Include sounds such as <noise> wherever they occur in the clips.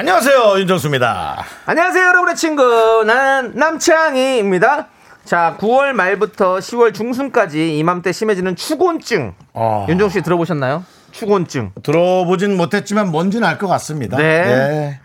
안녕하세요 윤정수입니다. 안녕하세요, 여러분의 친구. 나는 남창희입니다. 자, 9월 말부터 10월 중순까지 이맘때 심해지는 추곤증. 어. 윤정 씨 들어보셨나요? 추곤증. 들어보진 못했지만 뭔지는 알 것 같습니다. 네. 예.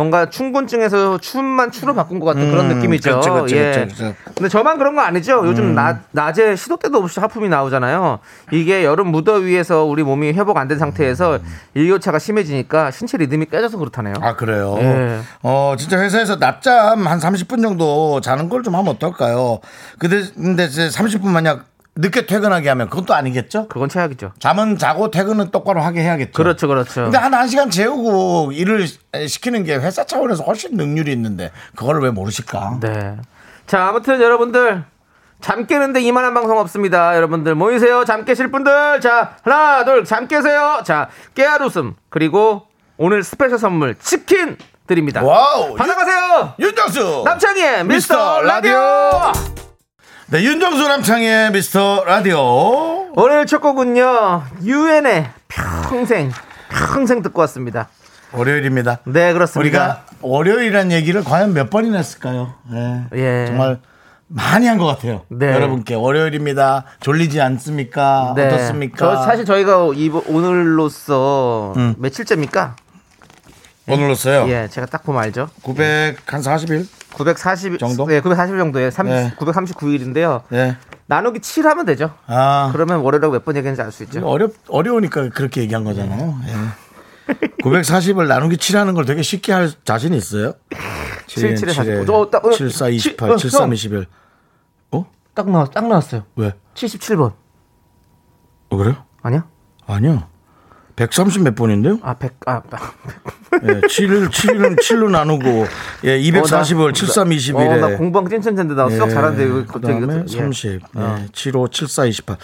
뭔가 춘곤증에서 춤만 추로 바꾼 것 같은 그런 음, 느낌이죠. 그렇죠, 그렇죠, 예. 그렇죠. 근데 저만 그런 거 아니죠. 요즘 낮, 낮에 시도 때도 없이 하품이 나오잖아요. 이게 여름 무더위에서 우리 몸이 회복 안 된 상태에서 일교차가 심해지니까 신체 리듬이 깨져서 그렇다네요. 아 그래요. 예. 어 진짜 회사에서 낮잠 한 30분 정도 자는 걸 좀 하면 어떨까요? 근데 근데 이제 30분 만약 늦게 퇴근하게 하면 그건 또 아니겠죠? 그건 최악이죠. 잠은 자고 퇴근은 똑바로 하게 해야겠죠. 그렇죠, 그렇죠. 근데 한 1시간 재우고 일을 시키는 게 회사 차원에서 훨씬 능률이 있는데 그걸 왜 모르실까? 네. 자, 아무튼 여러분들 잠 깨는데 이만한 방송 없습니다. 여러분들 모이세요. 잠 깨실 분들. 자, 하나, 둘, 잠 깨세요. 자, 깨알 웃음. 그리고 오늘 special 선물 치킨 드립니다. Wow. 받아가세요. 윤정수 남창희의 미스터 미스터 라디오. 네, 윤정수 남창희의 미스터 라디오. 오늘 첫 곡은요. 유엔의 평생 평생 듣고 왔습니다. 월요일입니다. 네, 그렇습니다. 우리가 월요일이라는 얘기를 과연 몇 번이나 했을까요? 네. 예. 정말 많이 한 것 같아요. 네. 여러분께 월요일입니다. 졸리지 않습니까? 네. 어떻습니까? 저 사실 저희가 이 오늘로써 음. 며칠째입니까? 오늘로써요. 예, 제가 딱 보면 알죠. 940일? 940 정도? 네, 940 정도에 30, 네. 939일인데요. 네. 나누기 7 하면 되죠. 아. 그러면 월요일하고 몇 번 얘기했는지 알 수 있죠. 어렵, 어려우니까 그렇게 얘기한 거잖아요. 예. 940을 나누기 7 하는 걸 되게 쉽게 할 자신 있어요? 7, 7에 7에 49. 어, 딱, 어, 7, 4, 28, 어, 7, 3, 형. 21. 어? 딱 나왔 딱 나왔어요. 왜? 77번. 어, 그래요? 아니야? 아니요. 130 몇 번인데요? 아, 100 아, 예, 7을 7은 7로 나누고 예, 240을 7, 3, 21에 어, 나 공부한 찐천재인데 나 수학 잘하는데 이거 갑자기 예. 그다음에 이것도- 예. 30, 예, 75, 74, 28.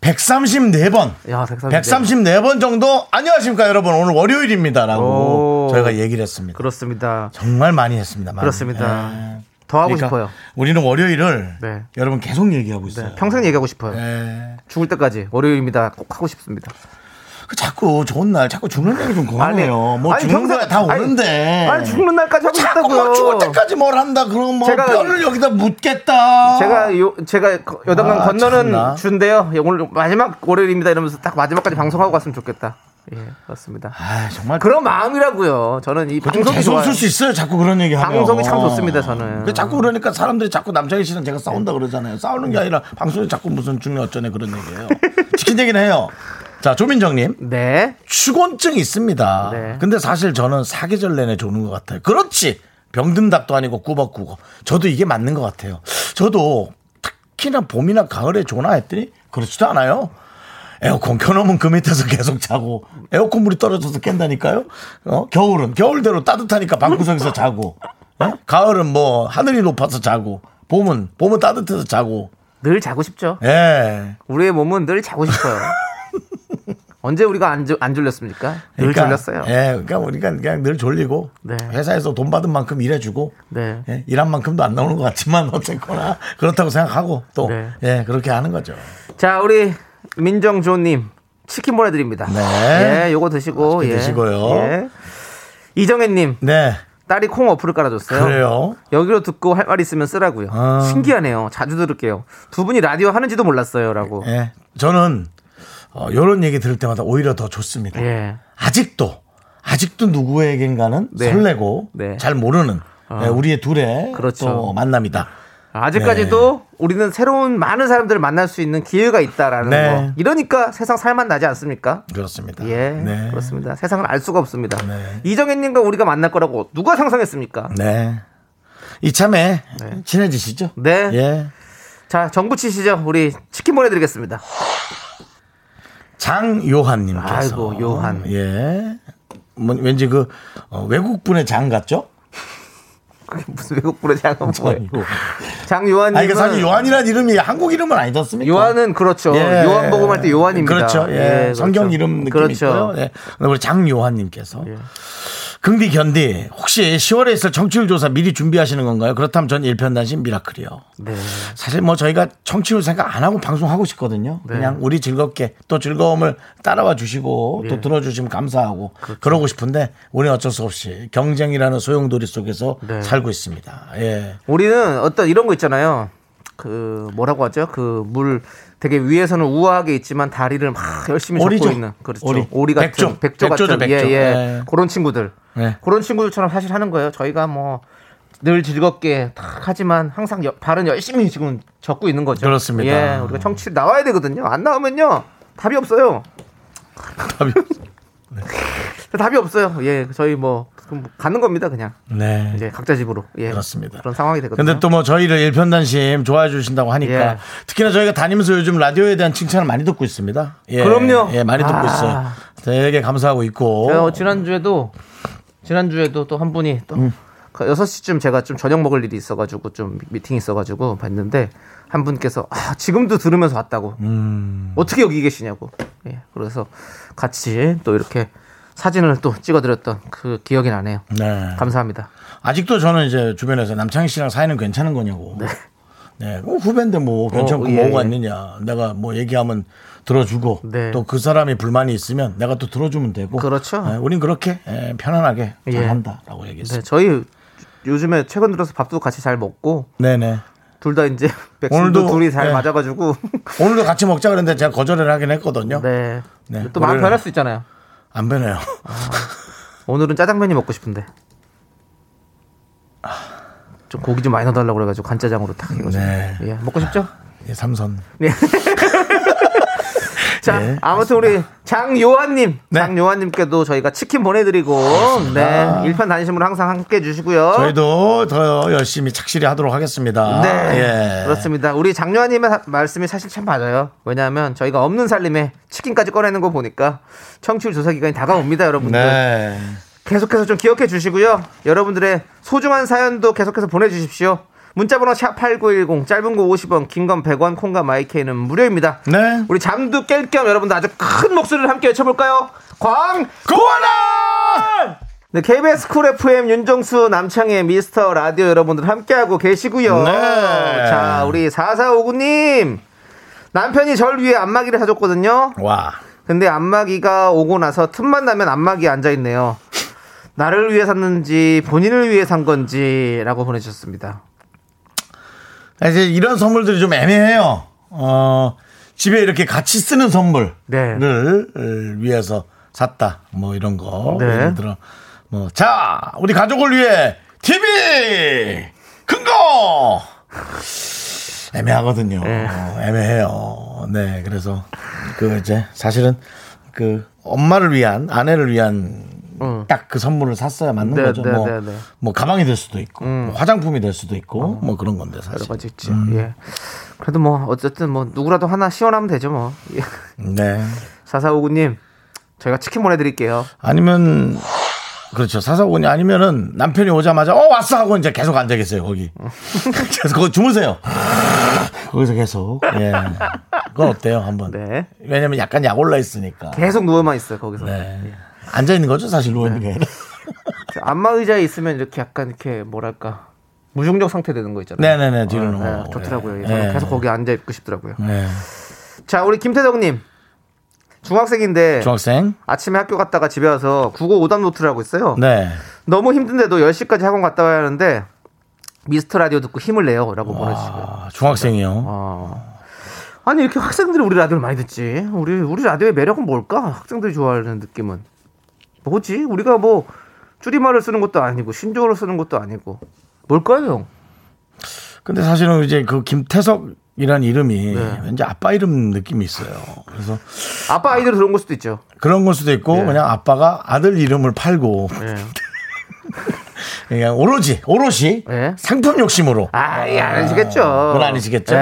134번. 야, 134. 134번 정도 안녕하십니까 여러분 오늘 월요일입니다라고 오. 저희가 얘기를 했습니다. 그렇습니다. 정말 많이 했습니다. 많이. 그렇습니다. 예. 더 하고 그러니까 싶어요. 우리는 월요일을 네. 여러분 계속 얘기하고 있어요. 네, 평생 얘기하고 싶어요. 예. 죽을 때까지 월요일입니다. 꼭 하고 싶습니다. 그 자꾸 좋은 날 자꾸 죽는 얘기 좀 그만해요. 뭐 아니, 죽는 평생- 거야 다 아니, 오는데. 아니, 죽는 날까지 하고 자꾸 싶다고요. 뭐 죽을 때까지 뭘 한다 그럼 뭐 제가- 뼈를 여기다 묻겠다. 제가 요 제가 거- 여당강 아, 건너는 참나. 주인데요. 예, 오늘 마지막 월요일입니다. 이러면서 딱 마지막까지 방송하고 갔으면 좋겠다. 예, 그렇습니다. 아 정말 그런 마음이라고요. 저는 이좀 방송이. 쓸수 있어요. 자꾸 그런 얘기 하면. 방송이 참 좋습니다, 저는. 근데 자꾸 그러니까 사람들이 자꾸 남자희 씨랑 제가 싸운다 그러잖아요. 싸우는 게 아니라 방송에 자꾸 무슨 중요 어쩌네 그런 얘기예요. <laughs> 치킨 얘기는 해요. 자 조민정님 네. 추곤증 있습니다. 네. 근데 사실 저는 사계절 내내 조는 것 같아요. 그렇지. 병든 닭도 아니고 꾸벅꾸벅. 저도 이게 맞는 것 같아요. 저도 특히나 봄이나 가을에 조나 했더니 그렇지도 않아요. 에어컨 켜놓으면 그 밑에서 계속 자고 에어컨 물이 떨어져서 깬다니까요. 어? 겨울은 겨울대로 따뜻하니까 방구석에서 자고 예? 가을은 뭐 하늘이 높아서 자고 봄은 봄은 따뜻해서 자고 늘 자고 싶죠. 예. 우리의 몸은 늘 자고 싶어요. 언제 우리가 안, 졸- 안 졸렸습니까? 늘 졸렸어요. 예, 그러니까 우리가 그냥 늘 졸리고 네. 회사에서 돈 받은 만큼 일해주고 네. 예, 일한 만큼도 안 나오는 것 같지만 어쨌거나 그렇다고 생각하고 또 네. 예, 그렇게 하는 거죠. 자, 우리 민정조님 치킨 보내드립니다. 네. 예, 요거 드시고 예. 드시고요. 예. 이정혜님 네, 딸이 콩 어플을 깔아줬어요. 그래요. 여기로 듣고 할 말 있으면 쓰라고요. 아. 신기하네요. 자주 들을게요. 두 분이 라디오 하는지도 몰랐어요라고. 예, 저는 어, 이런 얘기 들을 때마다 오히려 더 좋습니다. 예. 아직도 아직도 누구에겐가는 네. 설레고 네. 잘 모르는 아. 예, 우리의 둘의 그렇죠. 또 만남이다. 아직까지도 네. 우리는 새로운 많은 사람들을 만날 수 있는 기회가 있다라는 네. 거. 이러니까 세상 살만 나지 않습니까? 그렇습니다. 예, 네. 그렇습니다. 세상을 알 수가 없습니다. 네. 이정현님과 우리가 만날 거라고 누가 상상했습니까? 네. 이참에 친해지시죠? 네. 예. 자, 정부 치시죠. 우리 치킨 보내드리겠습니다. 장요한님께서 아이고, 요한. 예. 뭐, 왠지 그 어, 외국 분의 장 같죠? 그게 무슨 외국분의 장은 뭐예요? 장요한님. 아니, 그 사실 요한이라는 이름이 한국 이름은 아니지 않습니까? 요한은 그렇죠. 예. 요한 복음 할 때 요한입니다. 그렇죠. 예. 예, 성경 그렇죠. 이름 느낌이 그렇죠. 있고요. 예. 우리 장요한님께서 예. 긍디 견디 혹시 10월에 있을 청취율 조사 미리 준비하시는 건가요? 그렇다면 전 일편단심 미라클이요. 네. 사실 뭐 저희가 청취율 생각 안 하고 방송하고 싶거든요. 네. 그냥 우리 즐겁게 또 즐거움을 따라와 주시고 예. 또 들어주시면 감사하고 그렇죠. 그러고 싶은데 우리는 어쩔 수 없이 경쟁이라는 소용돌이 속에서 네. 살고 있습니다. 예. 우리는 어떤 이런 거 있잖아요. 그 뭐라고 하죠? 그 물 되게 위에서는 우아하게 있지만 다리를 막 열심히 오리죠. 접고 있는 그렇죠. 오리. 오리, 같은 백조. 백조, 같은 백조. 예, 예. 예. 그런 친구들. 네. 그런 친구들처럼 사실 하는 거예요. 저희가 뭐 늘 즐겁게 탁 하지만 항상 여- 발은 열심히 지금 적고 있는 거죠. 그렇습니다. 예, 우리가 청취 나와야 되거든요. 안 나오면요 답이 없어요. 답이 <laughs> 답이 없어요. 예, 저희 뭐 그럼 가는 겁니다, 그냥. 네. 이제 각자 집으로. 예. 그렇습니다. 그런 상황이 되거든요. 근데 또 뭐 저희를 일편단심 좋아해 주신다고 하니까 예. 특히나 저희가 다니면서 요즘 라디오에 대한 칭찬을 많이 듣고 있습니다. 예. 그럼요. 예, 많이 듣고 아. 있어요. 되게 감사하고 있고. 제가 지난주에도 지난주에도 또 한 분이 또 음. 그 6시쯤 제가 좀 저녁 먹을 일이 있어가지고 좀 미팅이 있어가지고 봤는데 한 분께서 아, 지금도 들으면서 왔다고 음. 어떻게 여기 계시냐고 예, 그래서 같이 또 이렇게 사진을 또 찍어드렸던 그 기억이 나네요. 네. 감사합니다. 아직도 저는 이제 주변에서 남창희 씨랑 사이는 괜찮은 거냐고. 네. 뭐 후배인데 뭐 괜찮고 어, 예, 뭐가 예. 있느냐. 내가 뭐 얘기하면 들어주고 네. 또그 사람이 불만이 있으면 내가 또 들어주면 되고. 그렇죠. 네, 우린 그렇게 예, 편안하게 예. 잘한다라고 네, 얘기했어요. 저희 요즘에 최근 들어서 밥도 같이 잘 먹고 네, 네. 둘 다 이제 <laughs> 백신도 오늘도, 둘이 잘 예. 맞아가지고 오늘도 같이 먹자 그랬는데 제가 거절을 하긴 했거든요. 네. 네, 또 마음 변할 수 있잖아요. 안 변해요. 오늘은 짜장면이 먹고 싶은데. 좀 고기 좀 많이 넣어달라고 그래가지고 간짜장으로 탁 해가지고. 네. 예, 먹고 싶죠? 예, 삼선. 네. 자, 네, 아무튼 우리 장요한님, 네. 장요한님께도 저희가 치킨 보내드리고, 네, 일편 단심으로 항상 함께 해주시고요. 저희도 더 열심히 착실히 하도록 하겠습니다. 네, 예. 그렇습니다. 우리 장요한님의 사- 말씀이 사실 참 맞아요. 왜냐하면 저희가 없는 살림에 치킨까지 꺼내는 거 보니까 청취율 조사 기간이 다가옵니다, 여러분들. 네. 계속해서 좀 기억해 주시고요. 여러분들의 소중한 사연도 계속해서 보내주십시오. 문자번호 샵8910 짧은 거 50원 긴 건 100원 콩과 마이케이는 무료입니다. 네. 우리 잠도 깰 겸 여러분들 아주 큰 목소리를 함께 외쳐볼까요? 광! 고하라! 네, KBS Cool FM 윤정수 남창희의 미스터 라디오 여러분들 함께하고 계시고요. 네. 자, 우리 4459님. 남편이 절 위해 안마기를 사줬거든요. 와. 근데 안마기가 오고 나서 틈만 나면 안마기에 앉아있네요. 나를 위해 샀는지 본인을 위해 산 건지라고 보내주셨습니다. 이제 이런 선물들이 좀 애매해요. 어, 집에 이렇게 같이 쓰는 선물을 네. 위해서 샀다. 뭐 이런 거. 네. 예를 들어 뭐 자, 우리 가족을 위해 TV 큰 거. 애매하거든요. 네. 어, 애매해요. 네, 그래서 그 이제 사실은 그 엄마를 위한 아내를 위한 음. 딱그 선물을 샀어야 맞는 네, 거죠. 네, 뭐, 네, 네. 뭐 가방이 될 수도 있고 음. 뭐 화장품이 될 수도 있고 뭐 그런 건데 사실. 여러 가지 있죠. 예. 그래도 뭐 어쨌든 뭐 누구라도 하나 시원하면 되죠 뭐. 예. 네. 4459님 저희가 치킨 보내드릴게요. 아니면 그렇죠. 사사건이 아니면은 남편이 오자마자 어 왔어 하고 이제 계속 앉아 계세요 거기. <laughs> 계속 거기 주무세요. 거기서 계속. 예. 그건 어때요 한번. 네. 왜냐면 약간 약 올라 있으니까. 계속 누워만 있어요 거기서. 네. 앉아 있는 거죠 사실 누워 있는 게 안마 의자에 있으면 이렇게 약간 이렇게 뭐랄까 무중력 상태 되는 거 있잖아요. 네네네 뒤로 어, 넘어가고. 네, 좋더라고요. 예. 저는 예. 계속 거기 앉아 있고 싶더라고요. 네. 자 우리 김태덕님 중학생인데 중학생. 아침에 학교 갔다가 집에 와서 국어 오답 노트를 하고 있어요. 네. 너무 힘든데도 10시까지 학원 갔다 와야 하는데 미스터 라디오 듣고 힘을 내요. 라고 보내주시고요. 아, 중학생이요. 어. 아니, 이렇게 학생들이 우리 라디오를 많이 듣지. 우리, 우리 라디오의 매력은 뭘까? 학생들이 좋아하는 느낌은. 뭐지? 우리가 뭐, 줄임말을 쓰는 것도 아니고, 신조어를 쓰는 것도 아니고. 뭘까요, 형? 근데 사실은 이제 그 김태석이라는 이름이 네. 왠지 아빠 이름 느낌이 있어요. 그래서 아빠 아이디로 들어온 걸 수도 있죠. 그런 걸 수도 있고 네. 그냥 아빠가 아들 이름을 팔고 예. <laughs> 그냥 오로지 오롯이 네. 상품 욕심으로 아, 예, 아니시겠죠. 그건 아니시겠죠?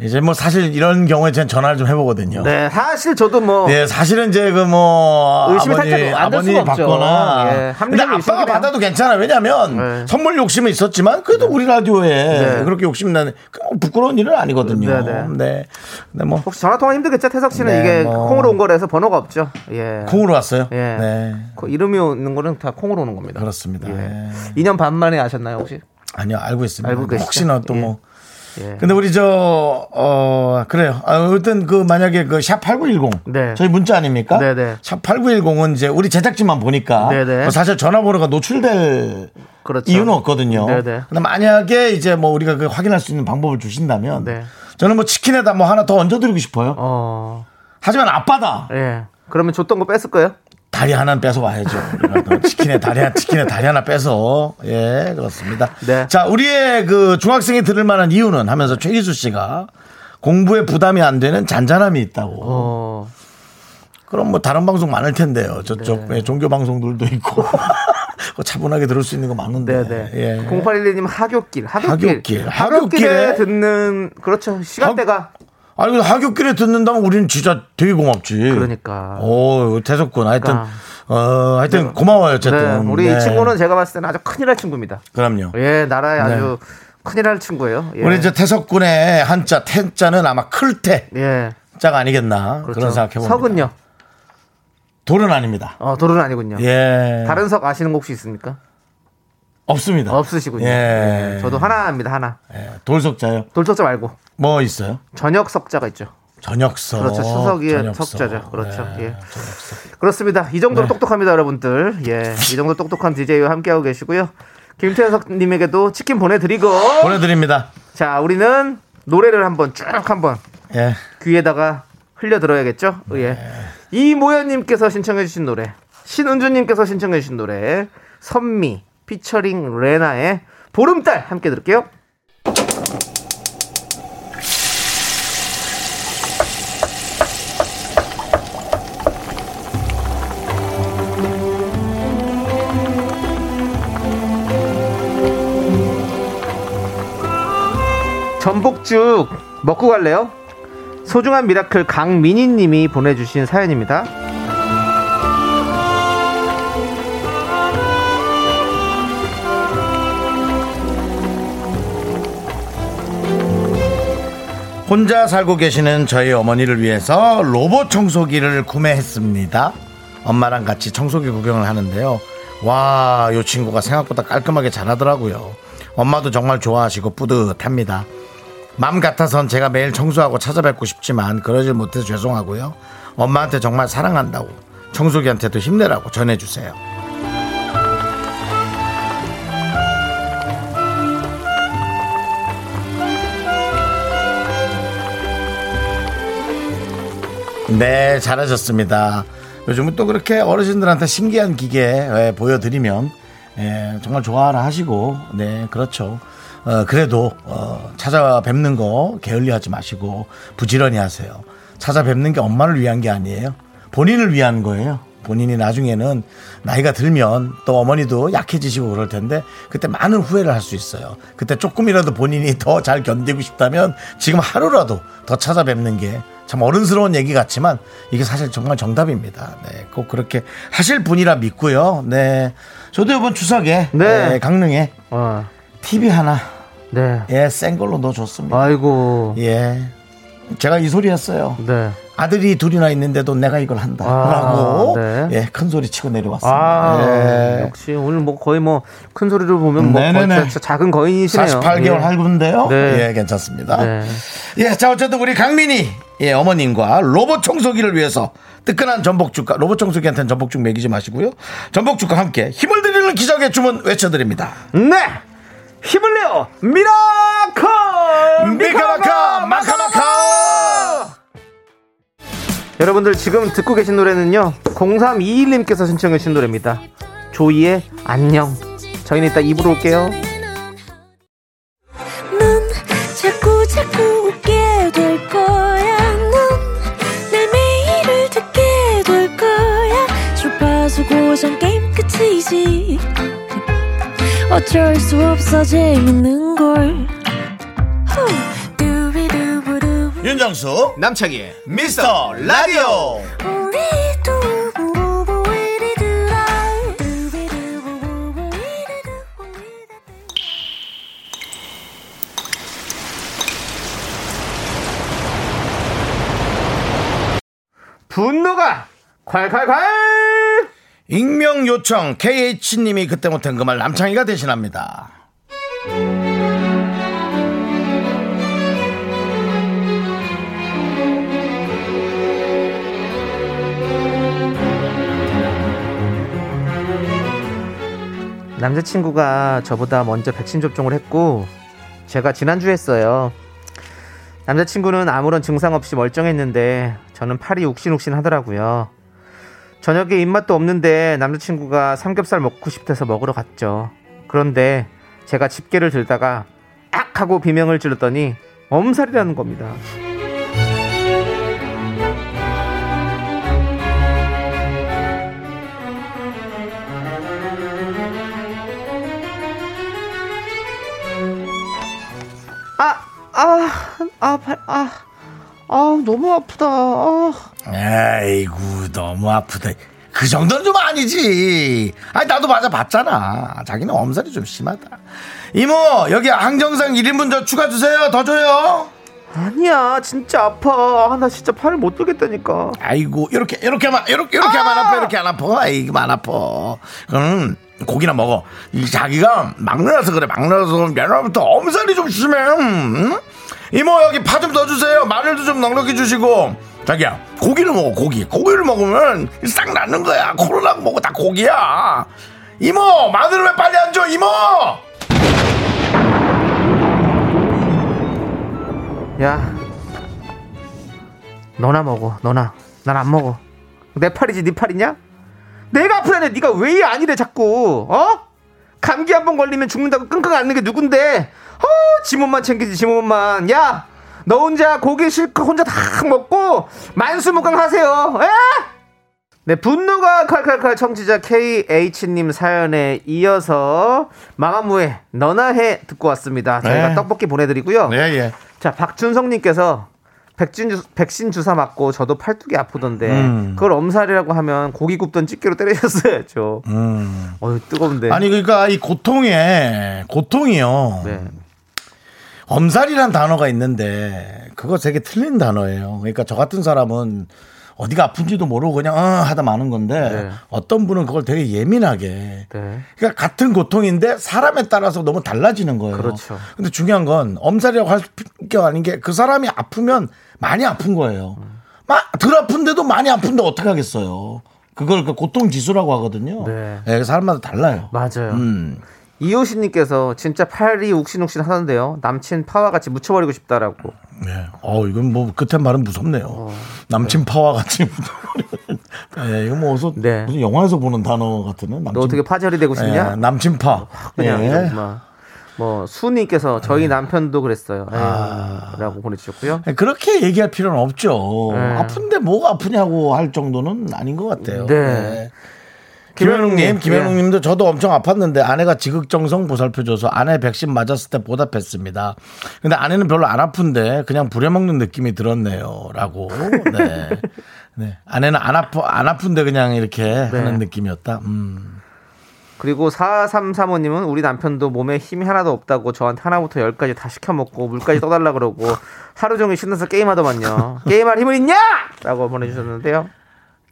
예. 이제 뭐 사실 이런 경우에 전 전화를 좀 해보거든요. 네, 사실 저도 뭐 예, 사실은 이제 그뭐 의심이 아버지 없죠. 받거나 예, 근데 아빠가. 받아도 괜찮아. 왜냐면 네. 선물 욕심은 있었지만 그래도 우리 라디오에 네. 그렇게 욕심 나는 그뭐 부끄러운 일은 아니거든요. 네, 네. 네. 근데 뭐 혹시 전화 통화 힘들겠죠? 태석 씨는 네, 이게 뭐. 콩으로 온 거라서 번호가 없죠. 예. 콩으로 왔어요. 예. 네. 그 이름이 오는 거는 다 콩으로 오는 겁니다. 그렇습니다. 예. 예. 2년 반 만에 아셨나요, 혹시? 아니요, 알고 있습니다. 알고? 혹시나 또 예. 뭐. 예. 근데 우리 저, 어, 그래요. 아, 어떤 그 만약에 그 샵 8910. 네. 저희 문자 아닙니까? 네네. 샵 8910은 이제 우리 제작진만 보니까. 네네. 뭐 사실 전화번호가 노출될 그렇죠. 이유는 없거든요. 네네. 근데 만약에 이제 뭐 우리가 그 확인할 수 있는 방법을 주신다면. 네. 저는 뭐 치킨에다 뭐 하나 더 얹어드리고 싶어요. 어. 하지만 아빠다. 예. 그러면 줬던 거 뺐을 거예요? 다리 하나는 뺏어 와야죠. 치킨에 다리, 한- 치킨에 다리 하나 빼서. 예, 그렇습니다. 네. 자, 우리의 그 중학생이 들을 만한 이유는 하면서 최기수 씨가 공부에 부담이 안 되는 잔잔함이 있다고. 어. 그럼 뭐 다른 방송 많을 텐데요. 저쪽 네. 예, 종교 방송들도 있고. <laughs> 그 차분하게 들을 수 있는 거 많은데. 네네. 예. 0812님 하굣길. 하굣길. 하굣길. 하굣길에 듣는, 그렇죠. 시간대가. 아니, 하굣길에 듣는다면 우리는 진짜 되게 고맙지. 그러니까. 오, 태석군. 하여튼, 그러니까. 어, 하여튼 고마워요, 네. 어쨌든. 우리 네. 이 친구는 제가 봤을 때는 아주 큰일 날 친구입니다. 그럼요. 예, 나라에 아주 큰일 날 친구예요. 예. 우리 이제 태석군의 한자 태자는 아마 클태 예. 자가 아니겠나 그렇죠. 그런 생각해 봅니다. 석은요? 돌은 아닙니다. 어, 돌은 아니군요. 예. 다른 석 아시는 거 혹시 있습니까? 없습니다. 없으시군요. 예. 예, 저도 하나입니다, 하나. 예. 돌석자요. 돌석자 말고 뭐 있어요? 저녁 석자가 있죠. 저녁석. 그렇죠. 추석의 저녁석. 석자죠. 그렇죠. 예. 저녁석. 그렇습니다. 이 정도로 네. 똑똑합니다, 여러분들. 예. 이 정도 똑똑한 DJ와 함께하고 계시고요. 김태석님에게도 치킨 보내드리고. 보내드립니다. 자, 우리는 노래를 한번 쭉 한번 예. 귀에다가 흘려 들어야겠죠? 예. 이모연님께서 신청해주신 노래, 신은주님께서 신청해주신 노래, 선미 피처링 레나의 보름달 함께 들을게요. 전복죽 먹고 갈래요? 소중한 miracle 강민희 님이 보내주신 사연입니다. 혼자 살고 계시는 저희 어머니를 위해서 로봇 청소기를 구매했습니다. 엄마랑 같이 청소기 구경을 하는데요. 와, 요 친구가 생각보다 깔끔하게 잘하더라고요. 엄마도 정말 좋아하시고 뿌듯합니다. 맘 같아선 제가 매일 청소하고 찾아뵙고 싶지만 그러질 못해서 죄송하고요. 엄마한테 정말 사랑한다고 청소기한테도 힘내라고 전해주세요. 네, 잘하셨습니다. 요즘은 또 그렇게 어르신들한테 신기한 기계 예, 보여드리면 예, 정말 좋아라 하시고, 네, 그렇죠. 어, 그래도 어, 찾아뵙는 거 게을리하지 마시고 부지런히 하세요. 찾아뵙는 게 엄마를 위한 게 아니에요. 본인을 위한 거예요. 본인이 나중에는 나이가 들면 또 어머니도 약해지시고 그럴 텐데 그때 많은 후회를 할 수 있어요. 그때 조금이라도 본인이 더 잘 견디고 싶다면 지금 하루라도 더 찾아뵙는 게 참 어른스러운 얘기 같지만 이게 사실 정말 정답입니다. 네, 꼭 그렇게 하실 분이라 믿고요. 네, 저도 이번 추석에 네. 네, 강릉에 어, TV 하나 네. 예, 센 걸로 넣어줬습니다. 아이고. 예, 제가 이 소리 했어요. 네. 아들이 둘이나 있는데도 내가 이걸 한다. 아, 라고 네. 예, 큰 소리 치고 내려왔습니다. 아, 예. 역시 오늘 뭐 거의 뭐 큰 소리를 보면 뭐 거의 작은 거인이시네요. 48개월 예. 할군데요. 네. 예, 괜찮습니다. 네. 예, 자 어쨌든 우리 강민이 예, 어머님과 로봇 청소기를 위해서 뜨끈한 전복죽과 로봇 청소기한테는 전복죽 먹이지 마시고요. 전복죽과 함께 힘을 드리는 기적의 주문 외쳐드립니다. 네. 힘을 내요. Miracle! 미카마카 마카마카. 여러분들 지금 듣고 계신 노래는요 0321님께서 신청해 주신 노래입니다. 조이의 안녕. 저희는 이따 입으로 올게요. 어쩔 수 없어 재밌는 걸. 윤정수 남창희의 미스터 라디오. 분노가 콸콸콸! 익명 요청 KH님이 그때 못한 그 말 남창희가 대신합니다. 남자친구가 저보다 먼저 백신 접종을 했고 제가 지난주에 했어요. 남자친구는 아무런 증상 없이 멀쩡했는데 저는 팔이 욱신욱신 하더라고요. 저녁에 입맛도 없는데 남자친구가 삼겹살 먹고 싶대서 먹으러 갔죠. 그런데 제가 집게를 들다가 악 하고 비명을 질렀더니 엄살이라는 겁니다. 아, 아, 아, 발, 아, 아, 너무 아프다. 아. 에이구 너무 아프다. 그 정도는 좀 아니지. 아니 나도 맞아 봤잖아. 자기는 엄살이 좀 심하다. 이모 여기 항정상 1인분 저 추가 주세요. 더 줘요. 아니야, 진짜 아파. 아, 나 진짜 팔을 못 들겠다니까. 아이고 이렇게 이렇게 하면 이렇게 이렇게 하면 안 아파 이렇게 안 아파. 아이고 안 아파. 그럼 고기나 먹어. 이 자기가 막내라서 그래 막내라서 옛날부터 엄살이 좀 심해. 응? 이모 여기 파 좀 더 주세요. 마늘도 좀 넉넉히 주시고. 자기야 고기를 먹어 고기. 고기를 먹으면 싹 낫는 거야. 코로나 먹고 다 고기야. 이모 마늘을 왜 빨리 안 줘? 이모. 야, 너나 먹어, 너나. 난 안 먹어. 내 팔이지, 네 팔이냐? 내가 아프다네. 네가 왜 아니래 자꾸? 어? 감기 한 번 걸리면 죽는다고 끙끙 앓는 게 누군데? 어, 지 몸만 챙기지, 지 몸만. 야, 너 혼자 고기 실컷 혼자 다 먹고 만수무강 하세요. 에? 네, 분노가 칼칼칼 청취자 KH님 사연에 이어서 마감무에 너나 해 듣고 왔습니다. 저희가 네. 떡볶이 보내드리고요. 예 예. 자, 박준성님께서 백신, 주, 백신 주사 맞고 저도 팔뚝이 아프던데 음. 그걸 엄살이라고 하면 고기 굽던 집게로 때리셨어야죠. 음. 어휴 뜨거운데. 아니 그러니까 이 고통에 고통이요. 네. 엄살이란 단어가 있는데 그거 되게 틀린 단어예요. 그러니까 저 같은 사람은 어디가 아픈지도 모르고 그냥 어 하다 마는 건데 네. 어떤 분은 그걸 되게 예민하게 네. 그러니까 같은 고통인데 사람에 따라서 너무 달라지는 거예요. 그렇죠. 근데 중요한 건 엄살이라고 할 게 아닌 게 그 사람이 아프면 많이 아픈 거예요. 막덜 아픈데도 많이 아픈데 어떻게 하겠어요. 그걸 그 고통 지수라고 하거든요. 네. 예, 사람마다 달라요. 맞아요. 음. 이호신님께서 진짜 팔이 욱신욱신 하던데요. 남친 파와 같이 묻혀버리고 싶다라고. 네. 어, 이건 뭐 끝에 말은 무섭네요. 남친 파와 같이. 예, 이거 뭐 어서 네. 무슨 영화에서 보는 단어 같으네. 남친, 너 어떻게 파절이 되고 싶냐? 예, 남친 파. 그냥 예. 뭐 수님께서 저희 남편도 그랬어요. 에휴, 아. 라고 보내주셨고요. 예, 그렇게 얘기할 필요는 없죠. 네. 아픈데 뭐가 아프냐고 할 정도는 아닌 것 같아요. 네. 예. 김현웅님, 예. 김현웅님도 저도 엄청 아팠는데 아내가 지극정성 보살펴줘서 아내 백신 맞았을 때 보답했습니다. 근데 아내는 별로 안 아픈데 그냥 부려먹는 느낌이 들었네요.라고. 네. <laughs> 네. 아내는 안 아파 안 아픈데 그냥 이렇게 네. 하는 느낌이었다. 음. 그리고 4335님은 우리 남편도 몸에 힘이 하나도 없다고 저한테 하나부터 열까지 다 시켜 먹고 물까지 떠달라 그러고 하루 종일 신나서 게임하더만요. 게임할 힘은 있냐? 라고 보내주셨는데요.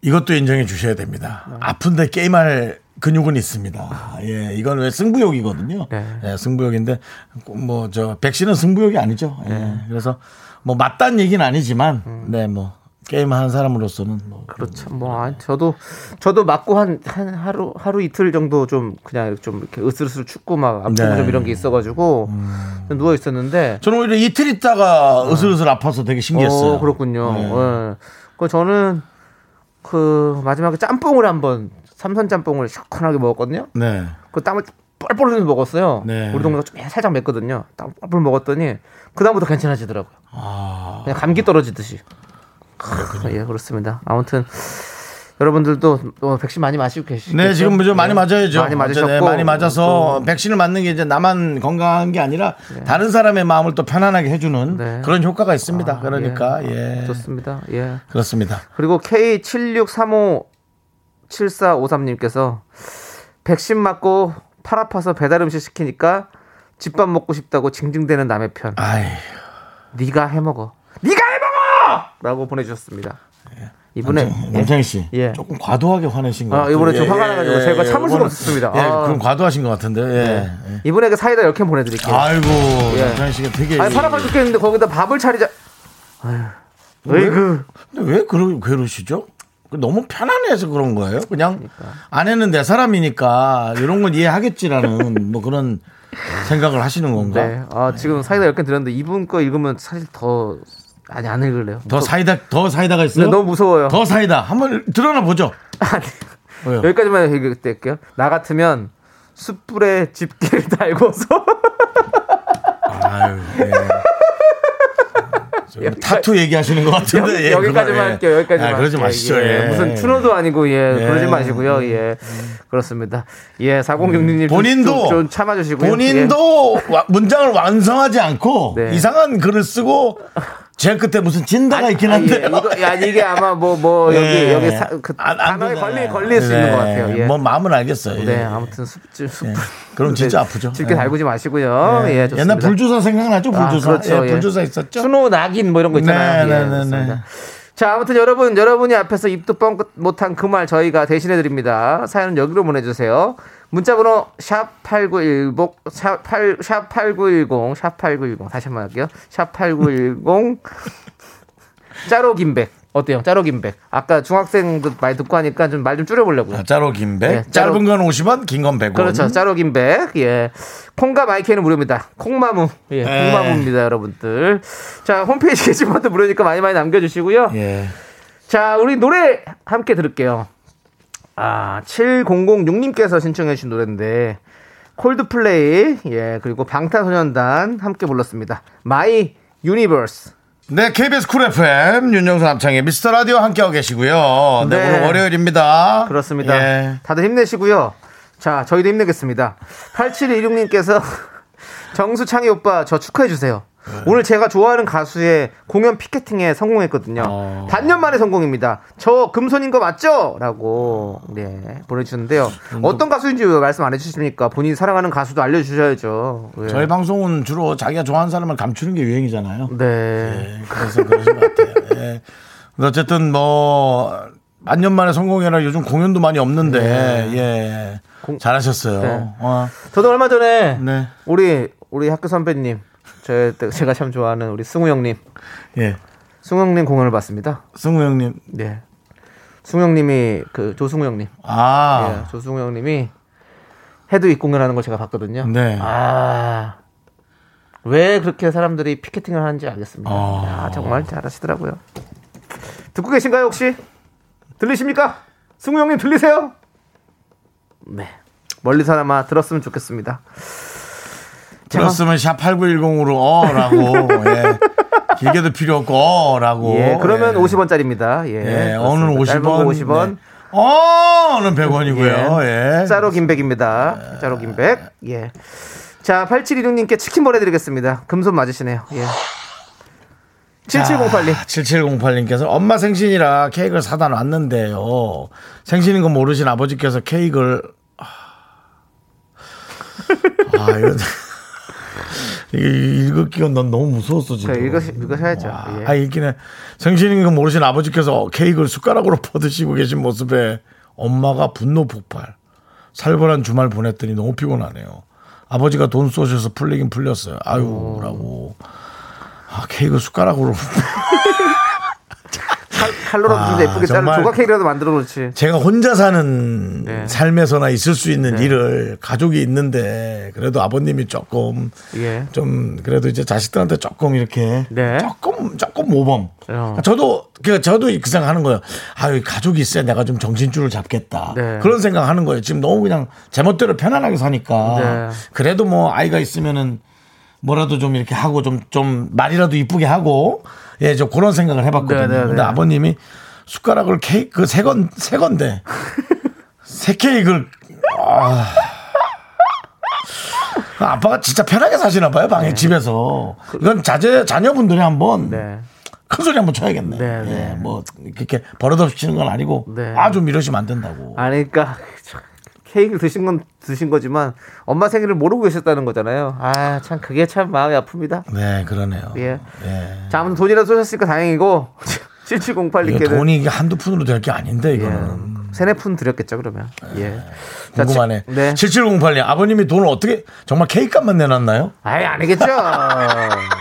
이것도 인정해 주셔야 됩니다. 네. 아픈데 게임할 근육은 있습니다. 예, 이건 왜 승부욕이거든요. 네. 예, 승부욕인데 뭐 저 백신은 승부욕이 아니죠. 예, 네. 그래서 뭐 맞다는 얘기는 아니지만 네, 뭐 게임 하는 사람으로서는 뭐 음. 그렇죠. 뭐 아, 저도 저도 맞고 한, 한 하루 하루 이틀 정도 좀 그냥 좀 이렇게 으슬으슬 춥고 막 아프고 네. 음. 좀 이런 게 있어가지고 누워 있었는데. 저는 오히려 이틀 있다가 으슬으슬 아파서 되게 신기했어요. 어, 그렇군요. 네. 예. 그 저는 그 마지막에 짬뽕을 한번 삼선 짬뽕을 시원하게 먹었거든요. 네. 그 땀을 뻘뻘 흘리면서 먹었어요. 네. 우리 동네가 좀 살짝 맵거든요. 땀 뻘뻘 먹었더니 그 다음부터 괜찮아지더라고요. 아, 그냥 감기 떨어지듯이. 크, 예, 그렇습니다. 아무튼 여러분들도 또 백신 많이 마시고 계시죠? 네, 지금 좀 많이 맞아야죠. 많이 맞으셨고 네, 많이 맞아서 또 백신을 맞는 게 이제 나만 건강한 게 아니라 다른 사람의 마음을 또 편안하게 해주는 네. 그런 효과가 있습니다. 아, 그러니까 예, 좋습니다. 예. 그렇습니다. 그리고 K76357453님께서 백신 맞고 팔 아파서 배달 음식 시키니까 집밥 먹고 싶다고 징징대는 남의 편. 아이, 네가 해 먹어. 네가 해 먹어!라고 보내주셨습니다. 이분의 예. 남창희 씨, 예. 조금 과도하게 화내신 것 아, 같아요. 이번에 좀 화가 나가지고 제가 참을 수가 없었습니다. 예, 아. 그럼 과도하신 것 같은데. 예. 예. 이분에게 사이다 10캔 보내드릴게요. 아이고, 예. 남창희 씨가 되게. 아니 팔 아파 죽겠는데 거기다 밥을 차리자. 아휴. 으이그. 근데 왜 그러, 그러시죠? 너무 편안해서 그런 거예요. 그냥 그러니까. 아내는 내 사람이니까 이런 건 이해하겠지라는 <laughs> 뭐 그런 생각을 하시는 건가? 네. 아, 지금 사이다 10캔 드렸는데 이분 거 읽으면 사실 더 아니 안 읽을래요. 더 사이다 더 사이다가 있어요? 네, 너무 무서워요. 더 사이다 한번 드러나 보죠. <laughs> 아니, 왜요? 여기까지만 읽을게요. 나 같으면 숯불에 집게를 <laughs> 달고서 아유, 예. 저 타투 얘기하시는 것 같은데 예, 여기, 까지만 예. 할게요. 여기까지만. 아, 그러지 예, 마시죠. 예. 예. 무슨 추노도 아니고 예, 예. 그러지 마시고요. 예. 그렇습니다. 예, 4066님 본인도 좀, 좀 참아주시고요. 본인도 와- 문장을 완성하지 않고 네. 이상한 글을 쓰고 제 끝에 무슨 진다가 있긴 아, 예. 한데 이거 야 이게 아마 뭐 뭐 <laughs> 여기 예. 여기 사, 그 안- 안 단어에. 걸릴 걸릴 수 있는 것 네. 같아요. 예. 뭐 마음은 알겠어요. 네, 예. 아무튼 숯불 숯불. 그럼 진짜 아프죠. 예. 달구지 마시고요. 네. 예, 좋습니다. 옛날 불주사 생각나죠? 아, 불주사. 그렇죠. 예, 예. 불주사 있었죠? 추노 낙인 뭐 이런 거 있잖아요. 네, 예, 네, 네. 네. 자, 아무튼 여러분, 여러분이 앞에서 입도 뻥긋 못한 그 말 저희가 대신해 드립니다. 사연은 여기로 보내주세요. 문자번호 샵 8910, 샵, 8, 샵 8910, 샵 8910. 다시 한번 할게요. 샵 8910. <laughs> 짜로 김백. 어때요? 짜로 김백. 아까 중학생들 많이 듣고 하니까 좀 말 좀 줄여보려고요. 아, 짜로 긴백. 네, 짜로- 짧은 건 50원, 긴 건 100원. 그렇죠. 짜로 김백. 예. 콩과 마이크는 무료입니다. 콩마무. 예. 네. 콩마무입니다, 여러분들. 자, 홈페이지 게시판도 무료니까 많이 많이 남겨주시고요. 예. 자, 우리 노래 함께 들을게요. 아, 7006님께서 신청해 주신 노래인데, 콜드플레이, 예, 그리고 방탄소년단 함께 불렀습니다. My Universe. 네, KBS Cool FM 윤정수 남창희 미스터 라디오 함께하고 계시고요. 네, 네. 오늘 월요일입니다. 그렇습니다. 예. 다들 힘내시고요. 자, 저희도 힘내겠습니다. 8716님께서 <laughs> 정수창희 오빠 저 축하해 주세요. 네. 오늘 제가 좋아하는 가수의 공연 피켓팅에 성공했거든요. 어. 반년 만에 성공입니다. 저 금손인 거 맞죠? 라고 네, 보내주셨는데요. 어떤 가수인지 왜 말씀 안 해주십니까? 본인이 사랑하는 가수도 알려주셔야죠. 예. 저희 방송은 주로 자기가 좋아하는 사람을 감추는 게 유행이잖아요. 네. 예, 그래서 그러신 것 같아요. 예. 근데 어쨌든 뭐 만년 만에 성공해라 요즘 공연도 많이 없는데 예. 잘하셨어요. 네. 어, 저도 얼마 전에 네. 우리 우리 학교 선배님 저 제가 참 좋아하는 우리 승우 형님 예. 승우 형님 공연을 봤습니다. 승우 형님. 네. 승우 형님이 그 조승우 형님, 아. 예, 조승우 형님이 헤드윅 공연하는 걸 제가 봤거든요. 네. 아. 왜 그렇게 사람들이 피켓팅을 하는지 알겠습니다. 아. 야, 정말 잘하시더라고요. 듣고 계신가요, 혹시? 들리십니까? 승우 형님 들리세요? 네. 멀리서나마 들었으면 좋겠습니다. 들었으면 샵 8910으로 어라고. 예. 길게도 필요 없고 어라고. 예, 그러면 예. 50원짜리입니다. 예. 예. 어는 짧은 50원. 거 50원. 네. 어는 100원이고요. 예. 짜로 김백입니다. 짜로 김백. 예. 자, 8716님께 치킨 보내드리겠습니다. 금손 맞으시네요. 예. 7708님. 7708님께서 엄마 생신이라 케이크를 사다 놨는데요. 생신인 거 모르신 아버지께서 케이크를 아 이거 이게 <laughs> 읽기가 난 너무 무서웠어 지금. 그 읽으시, 읽으셔야죠. 예. 아 읽기는 생신인 거 모르신 아버지께서 케이크를 숟가락으로 <laughs> 퍼드시고 계신 모습에 엄마가 분노 폭발. 살벌한 주말 보냈더니 너무 피곤하네요. 아버지가 돈 쏘셔서 풀리긴 풀렸어요. 아유라고. 아 케이크 숟가락으로. <laughs> 칼, 칼로라도 좀 아, 예쁘게 자른 정말 조각 케이크라도 만들어 놓지. 제가 혼자 사는 네. 삶에서나 있을 수 있는 네. 일을 가족이 있는데 그래도 아버님이 조금 예. 좀 그래도 이제 자식들한테 조금 이렇게 네. 조금 조금 모범. 어. 저도 그 저도 그 생각하는 거예요. 아유 가족이 있어야 내가 좀 정신줄을 잡겠다. 네. 그런 생각하는 거예요. 지금 너무 그냥 제멋대로 편안하게 사니까 네. 그래도 뭐 아이가 있으면은 뭐라도 좀 이렇게 하고 좀좀 말이라도 이쁘게 하고 예, 저 그런 생각을 해봤거든요. 네, 네, 근데 네. 아버님이 숟가락을 케이크 세 건 세 건데 <laughs> 새 케이크를 아. 아빠가 진짜 편하게 사시나 봐요 방에 집에서 이건 자제 자녀분들이 한번 네. 큰 소리 한번 쳐야겠네. 네, 네. 예, 뭐 이렇게 버릇없이 치는 건 아니고 네. 아좀 이러시면 안 된다고. 아니, 그러니까 케이크를 드신 건 드신 거지만 엄마 생일을 모르고 계셨다는 거잖아요. 아, 참 그게 참 마음이 아픕니다. 네 그러네요. 예. 예. 자, 아무튼 돈이라도 쏘셨으니까 다행이고 <laughs> 이거 7708님께는 돈이 이게 한두 푼으로 될 게 아닌데 예. 이거는. 세네 푼 드렸겠죠, 그러면. 예. 자, 궁금하네. 지- 네. 7708님 아버님이 돈을 어떻게 정말 케이크값만 내놨나요? 아예 아니겠죠. <laughs>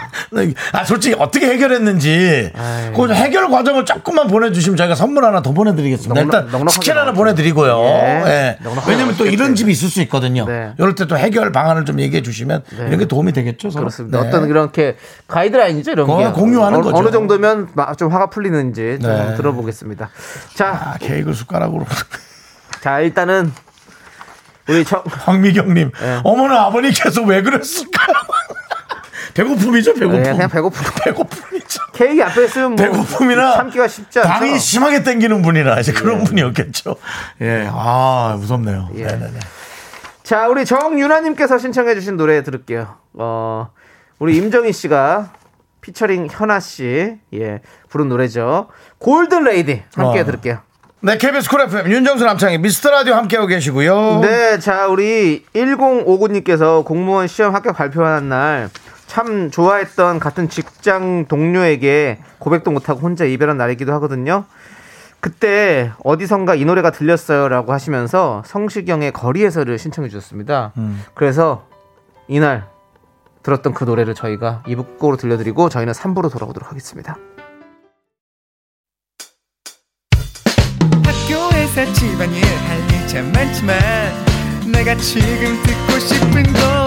아 솔직히 어떻게 해결했는지. 그 해결 과정을 조금만 보내주시면 저희가 선물 하나 더 보내드리겠습니다. 넉넉- 일단 넉넉하게 치킨 하나 나왔죠. 보내드리고요. 예. 예. 넉넉하게 왜냐면 또. 이런 집이 있을 수 있거든요. 네. 이럴 때 또 해결 방안을 좀 얘기해 주시면 이런 게 도움이 되겠죠. 서로? 그렇습니다. 네. 어떤 이렇게 가이드라인이죠, 이런 게. 공유하는 어, 거죠. 어느 정도면 마- 좀 화가 풀리는지 좀 네. 들어보겠습니다. 자, 아, 케이크를 숟가락으로. <laughs> 자 일단은 우리 정, 황미경님, 네. 어머나 아버님께서 왜 그랬을까요? <laughs> 배고픔이죠, 배고픔. 네, 그냥 배고픔. <laughs> 배고픔이죠. 케이크 앞에 있으면 뭐 배고픔이나 참기가 쉽지 않죠. 당이 심하게 땡기는 분이라 이제 그런 분이었겠죠. 예, 아 무섭네요. 예. 네네네. 자, 우리 정윤아님께서 신청해주신 노래 들을게요. 어, 우리 임정희 씨가 피처링 현아 씨, 예, 부른 노래죠. Golden Lady 함께 어. 들을게요. 네, KBS Cool FM 윤정수 남창희 미스터 라디오 함께하고 계시고요. 네, 자, 우리 1059님께서 공무원 시험 합격 발표하는 날 참 좋아했던 같은 직장 동료에게 고백도 못하고 혼자 이별한 날이기도 하거든요. 그때 어디선가 이 노래가 들렸어요라고 하시면서 성시경의 거리에서를 신청해 주셨습니다. 그래서 이날 들었던 그 노래를 저희가 2부 곡으로 들려드리고 저희는 3부로 돌아오도록 하겠습니다. 학교에서 집안일 할일참 많지만 내가 지금 듣고 싶은 건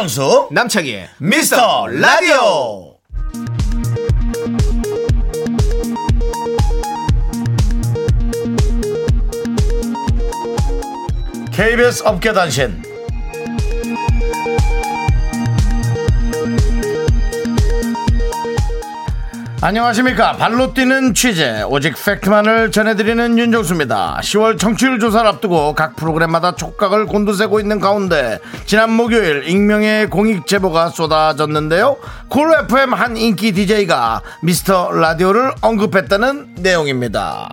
윤정수 남창희의 미스터 라디오. KBS 업계 단신 안녕하십니까 발로 뛰는 취재 오직 팩트만을 전해드리는 윤정수입니다 10월 청취율 조사를 앞두고 각 프로그램마다 촉각을 곤두세고 있는 가운데 지난 목요일 익명의 공익 제보가 쏟아졌는데요 콜 FM 한 인기 DJ가 미스터 라디오를 언급했다는 내용입니다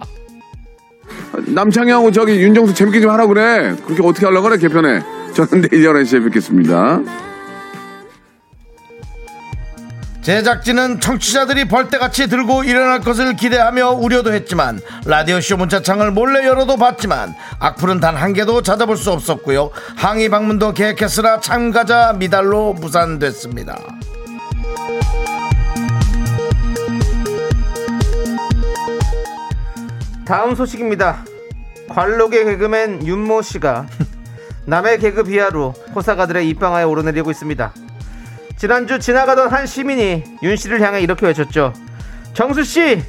남창희하고 저기 윤정수 재밌게 좀 하라 그래. 그렇게 어떻게 하려고 그래, 개편에. 저는 내일 11시에 뵙겠습니다. 제작진은 청취자들이 벌떼같이 들고 일어날 것을 기대하며 우려도 했지만 라디오쇼 문자창을 몰래 열어도 봤지만 악플은 단 한 개도 찾아볼 수 없었고요 항의 방문도 계획했으나 참가자 미달로 무산됐습니다 다음 소식입니다. 관록의 개그맨 윤모 씨가 남의 개그 비하로 호사가들의 입방아에 오르내리고 있습니다. 지난주 지나가던 한 시민이 윤 씨를 향해 이렇게 외쳤죠. 정수 씨,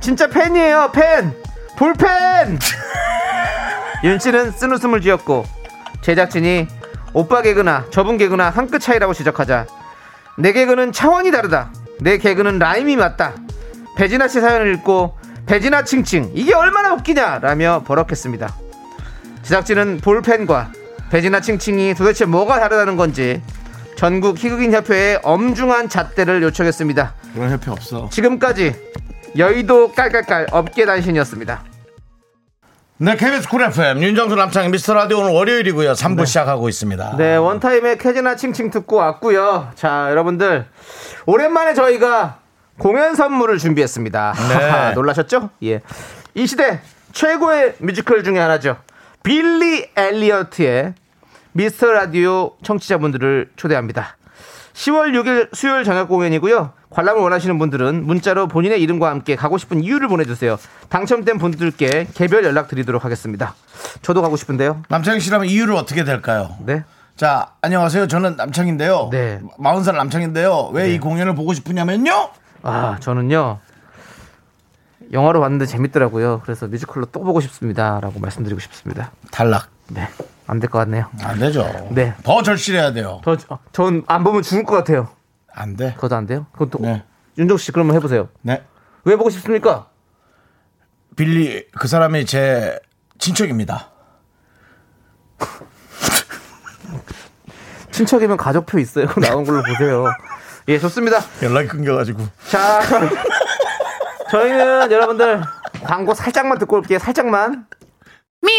진짜 팬이에요, 팬, 볼펜. <laughs> 윤 씨는 쓴 웃음을 지었고 제작진이 오빠 개그나 저분 개그나 한 끗 차이라고 지적하자 내 개그는 차원이 다르다. 내 개그는 라임이 맞다. 배진아 씨 사연을 읽고 배진아 칭칭 이게 얼마나 웃기냐 라며 버럭했습니다. 제작진은 볼펜과 배진아 칭칭이 도대체 뭐가 다르다는 건지 전국 희극인 협회에 엄중한 잣대를 요청했습니다. 그런 협회 없어 지금까지 여의도 깔깔깔 업계 단신이었습니다. 네 KBS Cool FM 윤정수 남창희 미스터 라디오 오늘 월요일이고요 3부 시작하고 있습니다 네, 원타임의 캐지나 칭칭 듣고 왔고요. 자, 여러분들 오랜만에 저희가 공연 선물을 준비했습니다. 네. 놀라셨죠? 예. 이 시대 최고의 뮤지컬 중에 하나죠. 빌리 엘리어트의 미스터 라디오 청취자분들을 초대합니다. 10월 6일 수요일 저녁 공연이고요. 관람을 원하시는 분들은 문자로 본인의 이름과 함께 가고 싶은 이유를 보내주세요. 당첨된 분들께 개별 연락 드리도록 하겠습니다. 저도 가고 싶은데요. 남창희 씨라면 이유를 어떻게 될까요? 네. 자, 안녕하세요. 저는 남창인데요. 네. 40살 남창인데요. 왜이 공연을 보고 싶으냐면요. 아, 저는요. 영화로 봤는데 재밌더라고요. 그래서 뮤지컬로 또 보고 싶습니다. 라고 말씀드리고 싶습니다. 탈락. 네. 안 될 것 같네요. 안 되죠. 네. 더 절실해야 돼요. 저, 전안 보면 죽을 것 같아요. 안 돼. 그것도 안 돼요? 그것도. 네. 윤정 씨, 그러면 해보세요. 네. 왜 보고 싶습니까? 빌리 그 사람이 제 친척입니다. <laughs> 친척이면 가족표 있어요. <laughs> 나온 걸로 보세요. 예, 좋습니다. 연락이 끊겨가지고. 자, 저희는 여러분들 광고 살짝만 듣고 올게요. 살짝만. Me,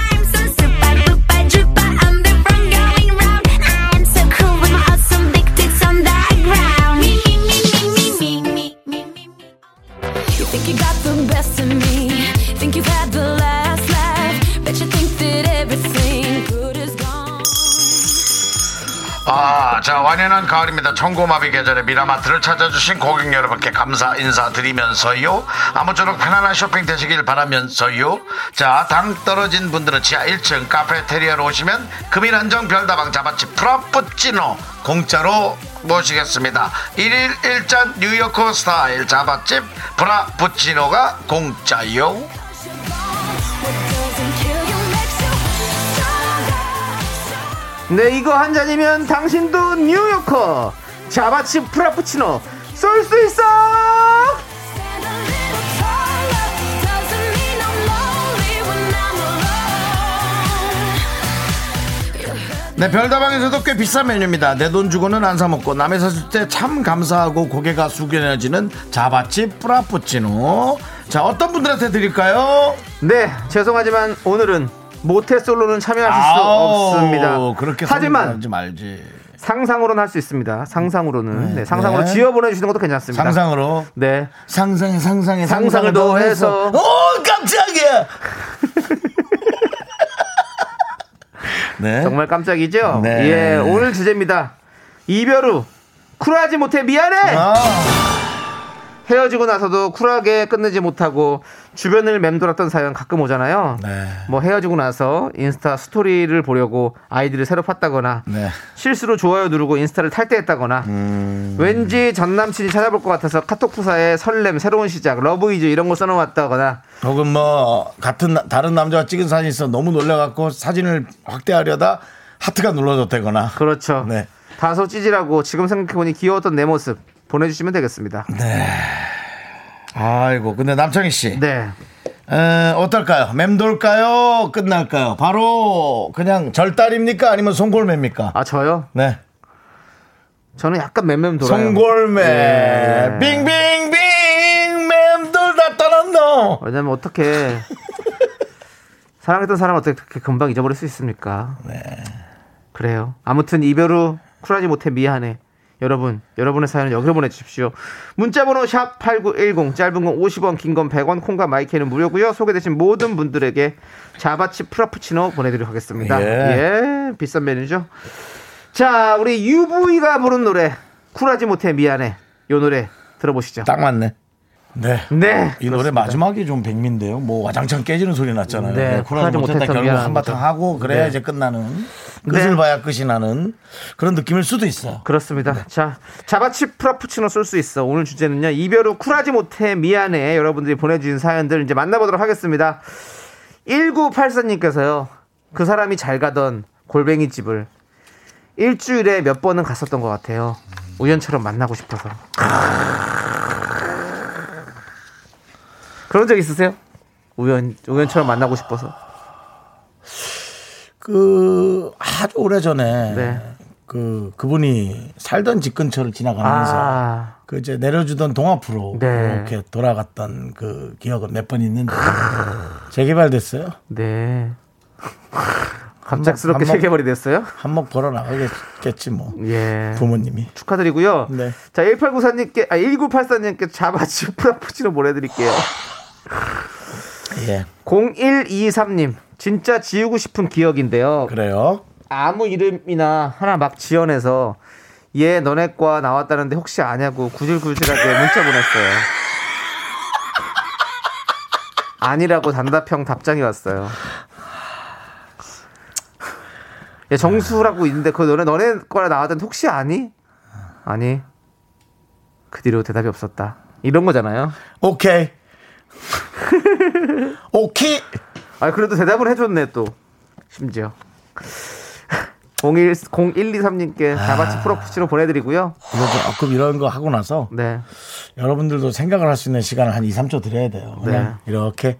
to me. 아, 자, 완연한 가을입니다. 청고마비 계절에 미라마트를 찾아주신 고객 여러분께 감사 인사드리면서요. 아무쪼록 편안한 쇼핑 되시길 바라면서요. 자, 당 떨어진 분들은 지하 1층 카페테리아로 오시면 금일 한정 별다방 Java Chip Frappuccino 공짜로 모시겠습니다. 1일 1잔 뉴요커 스타일 Java Chip Frappuccino가 공짜요. 네, 이거 한 잔이면 당신도 뉴요커 자바치 프라푸치노 쏠 수 있어! 네, 별다방에서도 꽤 비싼 메뉴입니다. 내 돈 주고는 안 사먹고 남의 사줄 때 참 감사하고 고개가 숙연해지는 자바집 프라푸치노. 자, 어떤 분들한테 드릴까요? 네, 죄송하지만 오늘은 모태솔로는 참여하실 수 없습니다. 하지만 하지 말지. 상상으로는 할 수 있습니다. 상상으로는. 네, 상상으로 네. 지어 보내주시는 것도 괜찮습니다. 상상으로. 네. 상상에 상상에 상상을 더해서. 오 깜짝이야. <laughs> 네. 정말 깜짝이죠? 네. 예, 오늘 주제입니다. 이별 후 쿨하지 못해 미안해. 아, 헤어지고 나서도 쿨하게 끝내지 못하고 주변을 맴돌았던 사연 가끔 오잖아요. 네. 뭐 헤어지고 나서 인스타 스토리를 보려고 아이디를 새로 팠다거나 네. 실수로 좋아요 누르고 인스타를 탈퇴했다거나 왠지 전 남친이 찾아볼 것 같아서 카톡 프사에 설렘 새로운 시작 love is 이런 거 써놓았다거나 혹은 뭐 같은 나- 다른 남자가 찍은 사진이 있어 너무 놀래갖고 사진을 확대하려다 하트가 눌러졌다거나. 그렇죠. 네. 다소 찌질하고 지금 생각해보니 귀여웠던 내 모습 보내주시면 되겠습니다. 아이고 근데 남창희 씨. 네. 에, 어떨까요? 맴돌까요? 끝날까요? 바로 그냥 절단입니까? 아니면 송골매입니까? 아 저요? 네. 저는 약간 맴맴 돌아요. 송골매. 예. 빙빙빙 맴돌다 떠났노. 왜냐면 어떻게 사랑했던 사람 어떻게 금방 잊어버릴 수 있습니까? 네. 그래요. 아무튼 이별 후 쿨하지 못해 미안해. 여러분, 여러분의 사연을 여기로 보내주십시오. 문자번호 샵 8910, 짧은 건 50원, 긴 건 100원, 콩과 마이크는 무료고요. 소개되신 모든 분들에게 Java Chip Frappuccino 보내드리도록 하겠습니다. 예. 예, 비싼 메뉴죠. 자, 우리 UV가 부른 노래, 쿨하지 못해 미안해. 요 노래 들어보시죠. 딱 맞네. 네. 네. 이 노래 그렇습니다. 마지막이 좀 백미인데요. 뭐 와장창 깨지는 소리 났잖아요. 네, 네, 쿨하지 못했다 결국 한바탕. 하고 그래야 네. 이제 끝나는. 끝을 네. 봐야 끝이 나는 그런 느낌일 수도 있어요. 그렇습니다. 자, Java Chip Frappuccino 쏠수 있어. 오늘 주제는요. 이별 후 쿨하지 못해 미안해. 여러분들이 보내주신 사연들 이제 만나보도록 하겠습니다. 1984님께서요. 그 사람이 잘 가던 골뱅이 집을 일주일에 몇 번은 갔었던 것 같아요. 우연처럼 만나고 싶어서. 그런 적 있으세요? 우연 우연처럼 만나고 싶어서. 그 아주 오래 전에 네. 그 그분이 살던 집 근처를 지나가면서 아, 그 이제 내려주던 동앞으로 네. 이렇게 돌아갔던 그 기억은 몇 번 있는데 재개발됐어요. 네. 갑작스럽게 세계벌이 됐어요? 한몫 벌어 나가겠지 뭐 예. 부모님이. 축하드리고요. 네. 자, 1894님께, 아, 1984님께 자바치 프라푸치노 보내 드릴게요. 예, 0123님, 진짜 지우고 싶은 기억인데요. 그래요. 아무 이름이나 하나 막 지어내서 얘 너네 과 나왔다는데 혹시 아냐고 구질구질하게 문자 보냈어요. 아니라고 단답형 답장이 왔어요. 야, 정수라고 있는데 그 너네 너네 거라 나왔다는데 혹시 아니? 아니. 그 뒤로 대답이 없었다. 이런 거잖아요. 오케이. <laughs> 오케이. 아 그래도 대답을 해줬네 또 심지어 01 0123님께 자바치 프로푸치로 보내드리고요. 이거 조금 이런 거 하고 나서 네, 여러분들도 생각을 할 수 있는 시간을 한 2, 3초 드려야 돼요. 네. 이렇게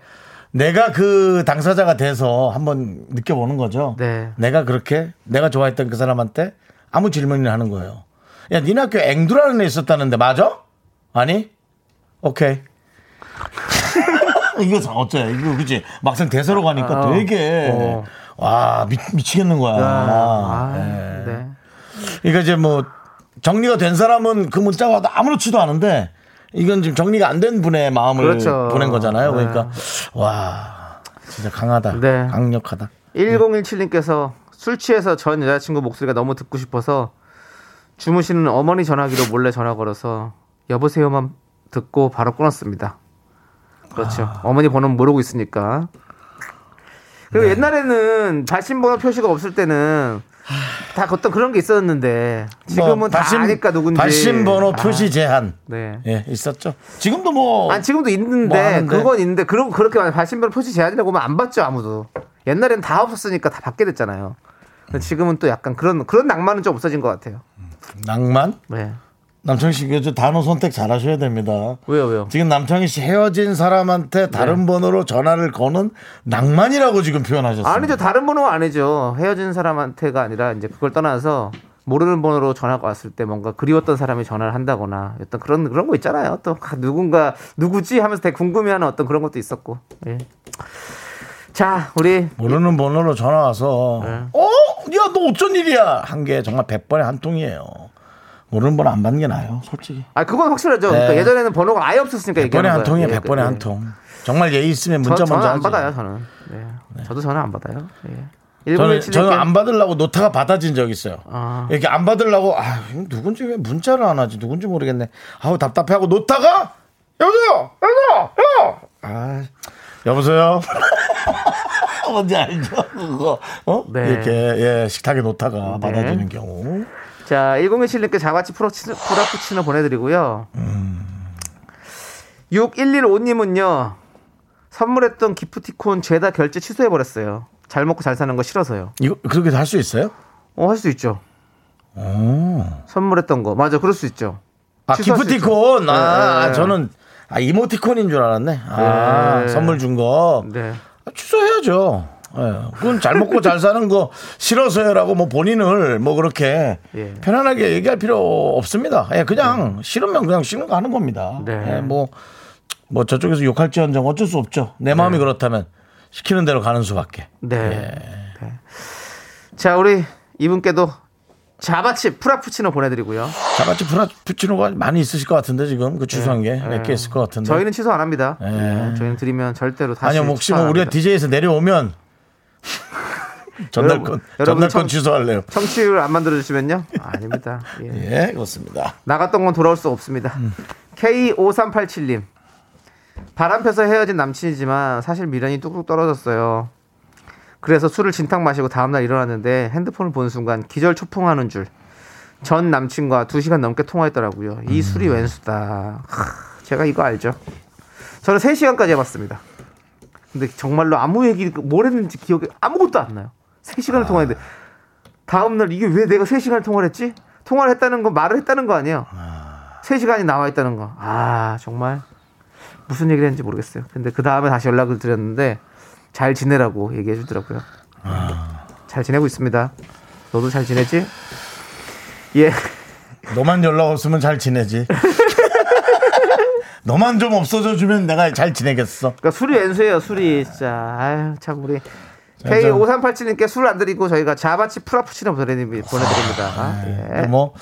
내가 그 당사자가 돼서 한번 느껴보는 거죠. 네. 내가 그렇게 내가 좋아했던 그 사람한테 아무 질문이나 하는 거예요. 야, 니네 학교 앵두라는 애 있었다는데 맞아? 아니? 오케이. <laughs> 이거 참 어째? 이거 그지? 막상 대사로 가니까 어. 되게 어. 와 미, 미치겠는 거야. 아, 예. 네. 그러니까 이제 뭐 정리가 된 사람은 그 문자가 와도 아무렇지도 않은데 이건 지금 정리가 안 된 분의 마음을 그렇죠. 보낸 거잖아요. 네. 그러니까 와 진짜 강하다. 네. 강력하다. 1017님께서 술 취해서 전 여자친구 목소리가 너무 듣고 싶어서 주무시는 어머니 전화기로 몰래 전화 걸어서 여보세요만 듣고 바로 끊었습니다. 그렇죠. 아. 어머니 번호는 모르고 있으니까. 그리고 네. 옛날에는 발신번호 표시가 없을 때는 다 어떤 그런 게 있었는데 지금은 뭐 다 발신- 아니까 누군지. 발신 번호 아, 표시 제한 네. 예 있었죠. 지금도 뭐 아니 지금도 있는데 뭐. 그건 있는데 그러고 그렇게 발신 번호 표시 제한이라고 하면 안 받죠 아무도. 옛날엔 다 없었으니까 다 받게 됐잖아요. 지금은 또 약간 그런 그런 낭만은 좀 없어진 것 같아요. 낭만 네. 남창희 씨, 그 단어 선택 잘 하셔야 됩니다. 왜요 왜요? 지금 남창희 씨 헤어진 사람한테 다른 번호로 전화를 거는 낭만이라고 지금 표현하셨어요. 아니죠 다른 번호가 아니죠 헤어진 사람한테가 아니라 이제 그걸 떠나서 모르는 번호로 전화가 왔을 때 뭔가 그리웠던 사람이 전화를 한다거나 어떤 그런 그런 거 있잖아요. 또 누군가 누구지 하면서 되게 궁금해하는 어떤 그런 것도 있었고. 예. 자 우리 모르는 번호로 전화 와서 네. 어? 야, 너 어쩐 일이야? 한 게 정말 100번에 한 통이에요. 모르는 번호 안 받는 게 나아요, 솔직히. 아 그건 확실하죠. 네. 그러니까 예전에는 번호가 아예 없었으니까 100번에 얘기하는 한 통이에요, 거예요. 100번에 예, 한 예. 통. 정말 예의 있으면 문자 저, 먼저 저는 안 하지. 받아요 저는. 네. 저도 전화 안 받아요. 예. 저는, 1917 저는 안 받으려고 놓다가 받아진 적 있어요. 아. 이렇게 안 받으려고, 아, 누군지 왜 문자를 안 하지? 누군지 모르겠네. 아우, 답답해 하고 놓다가? 여보세요! 여보세요! 여! 아, 여보세요? <laughs> 뭔지 알죠? 그거. 어? 네. 이렇게, 예, 식탁에 놓다가 받아지는 경우. 자, 1017님께 Java Chip 프로치, Frappuccino 보내드리고요. 음. 6115님은요, 선물했던 기프티콘 죄다 결제 취소해버렸어요. 잘 먹고 잘 사는 거 싫어서요. 이거, 그렇게 할 수 있어요? 어, 할 수 있죠. 선물했던 거. 맞아, 그럴 수 있죠. 아, 기프티콘. 있죠. 아, 네, 네. 저는, 아, 이모티콘인 줄 알았네. 아, 네. 선물 준 거. 네. 아, 취소해야죠. 예, 그건 잘 먹고 잘 사는 거 싫어서요라고 뭐 본인을 뭐 그렇게 예. 편안하게 얘기할 필요 없습니다. 예, 그냥 싫으면 그냥 싫은 거 하는 겁니다. 네. 예, 뭐, 뭐 저쪽에서 욕할지언정 어쩔 수 없죠. 내 마음이 그렇다면 시키는 대로 가는 수밖에. 네. 예. 네. 자, 우리 이분께도 자바치 프라푸치노 보내드리고요. 자같이 프라푸치노가 많이 있으실 것 같은데 지금 그 취소한 게몇 개 있을 것 같은데. 저희는 취소 안 합니다. 네. 네, 저희는 드리면 절대로 다시 아니요, 뭐 혹시 뭐안 우리가. DJ에서 내려오면 <laughs> 전날건 여러분, 여러분 청- 취소할래요. 청취율 안 만들어 주시면요? 아 닙니다. 예. <laughs> 예, 그렇습니다. 나갔던 건 돌아올 수 없습니다. K5387님. 바람 펴서 헤어진 남친이지만 사실 미련이 뚝뚝 떨어졌어요. 그래서 술을 진탕 마시고 다음 날 일어났는데 핸드폰을 보는 순간 기절 초풍하는 줄. 전 남친과 2시간 넘게 통화했더라고요. 이 술이 웬수다. 하, 제가 이거 알죠. 저는 3시간까지 해봤습니다. 근데 정말로 아무 얘기, 뭘 했는지 기억이 아무것도 안 나요. 3시간을 통화했는데. 다음 날 이게 왜 내가 3시간을 통화를 했지? 통화를 했다는 건 말을 했다는 거 아니에요. 3시간이 나와 있다는 거. 아, 정말. 무슨 얘기를 했는지 모르겠어요. 근데 그 다음에 다시 연락을 드렸는데 잘 지내라고 얘기해 주더라고요. 잘 지내고 있습니다. 너도 잘 지내지? 예. 너만 연락 없으면 잘 지내지. <laughs> 너만 좀 없어져 주면 내가 잘 지내겠어. 그러니까 술이 왼수예요, 술이. 진짜. 아유, 참 우리 K5387님께 술 안 드리고 저희가 자바치 프라푸치노 보내드립니다. 보내드립니다. 아, 예. 뭐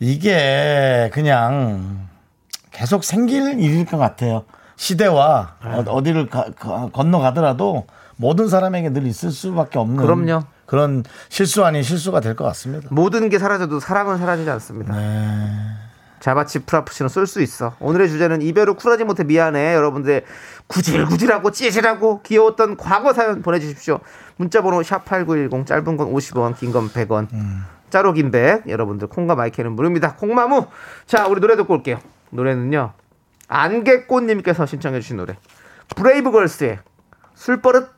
이게 그냥 계속 생길 일일 것 같아요. 시대와 네. 어- 어디를 가- 가- 건너가더라도 모든 사람에게 늘 있을 수밖에 없는 그럼요. 그런 실수 아닌 실수가 될 것 같습니다. 모든 게 사라져도 사랑은 사라지지 않습니다. 자바치 프라푸치노 쏠 수 있어. 오늘의 주제는 이별 후 쿨하지 못해 미안해. 여러분들 구질구질하고 찌질하고 귀여웠던 과거 사연 보내주십시오. 문자번호 샵8910 짧은 건 50원 긴 건 100원 짧오긴백 여러분들 콩과 마이크는 무료입니다. 콩마무 자 우리 노래 듣고 올게요. 노래는요 안개꽃님께서 신청해 주신 노래 브레이브걸스의 술버릇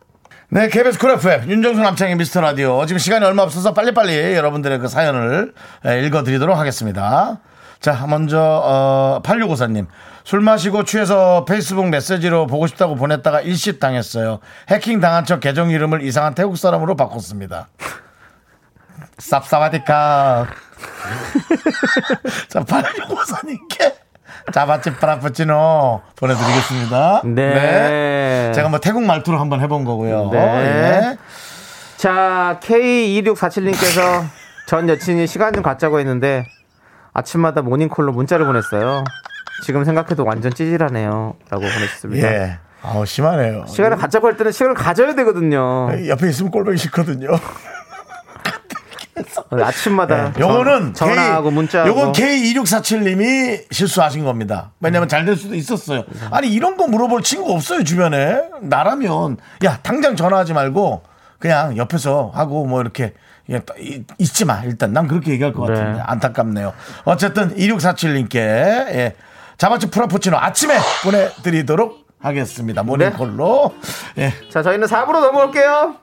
네, KBS Cool FM 윤정수 남창희 미스터 라디오 지금 시간이 얼마 없어서 빨리빨리 여러분들의 그 사연을 에, 읽어드리도록 하겠습니다. 자, 먼저 어, 8654님 술 마시고 취해서 페이스북 메시지로 보고 싶다고 보냈다가 읽씹 당했어요. 해킹 당한 척 계정 이름을 이상한 태국 사람으로 바꿨습니다. <laughs> สวัสดีค่ะ. <laughs> 자, 8654님께 자바칩 프라푸치노 보내드리겠습니다. 네. 제가 뭐 태국 말투로 한번 해본 거고요. 네. 예. 자, K2647님께서 전 여친이 시간 좀 갖자고 했는데 아침마다 모닝콜로 문자를 보냈어요. 지금 생각해도 완전 찌질하네요. 라고 보내셨습니다. 예. 아우, 심하네요. 시간을 갖자고 할 때는 시간을 가져야 되거든요. 옆에 있으면 꼴보기 싫거든요. 아침마다 네. 요거는 전, 전화하고 문자하고 요건 K2647님이 실수하신 겁니다. 왜냐면 잘될 수도 있었어요. 아니, 이런 거 물어볼 친구 없어요, 주변에. 나라면, 야, 당장 전화하지 말고, 그냥 옆에서 하고, 뭐, 이렇게, 예, 잊지 마. 일단 난 그렇게 얘기할 것 네. 같은데 안타깝네요. 어쨌든 2647님께 예, 자바치 프라푸치노 아침에 보내드리도록 하겠습니다. 네. 모닝콜로. 네. 예. 자 저희는 4부로 넘어올게요.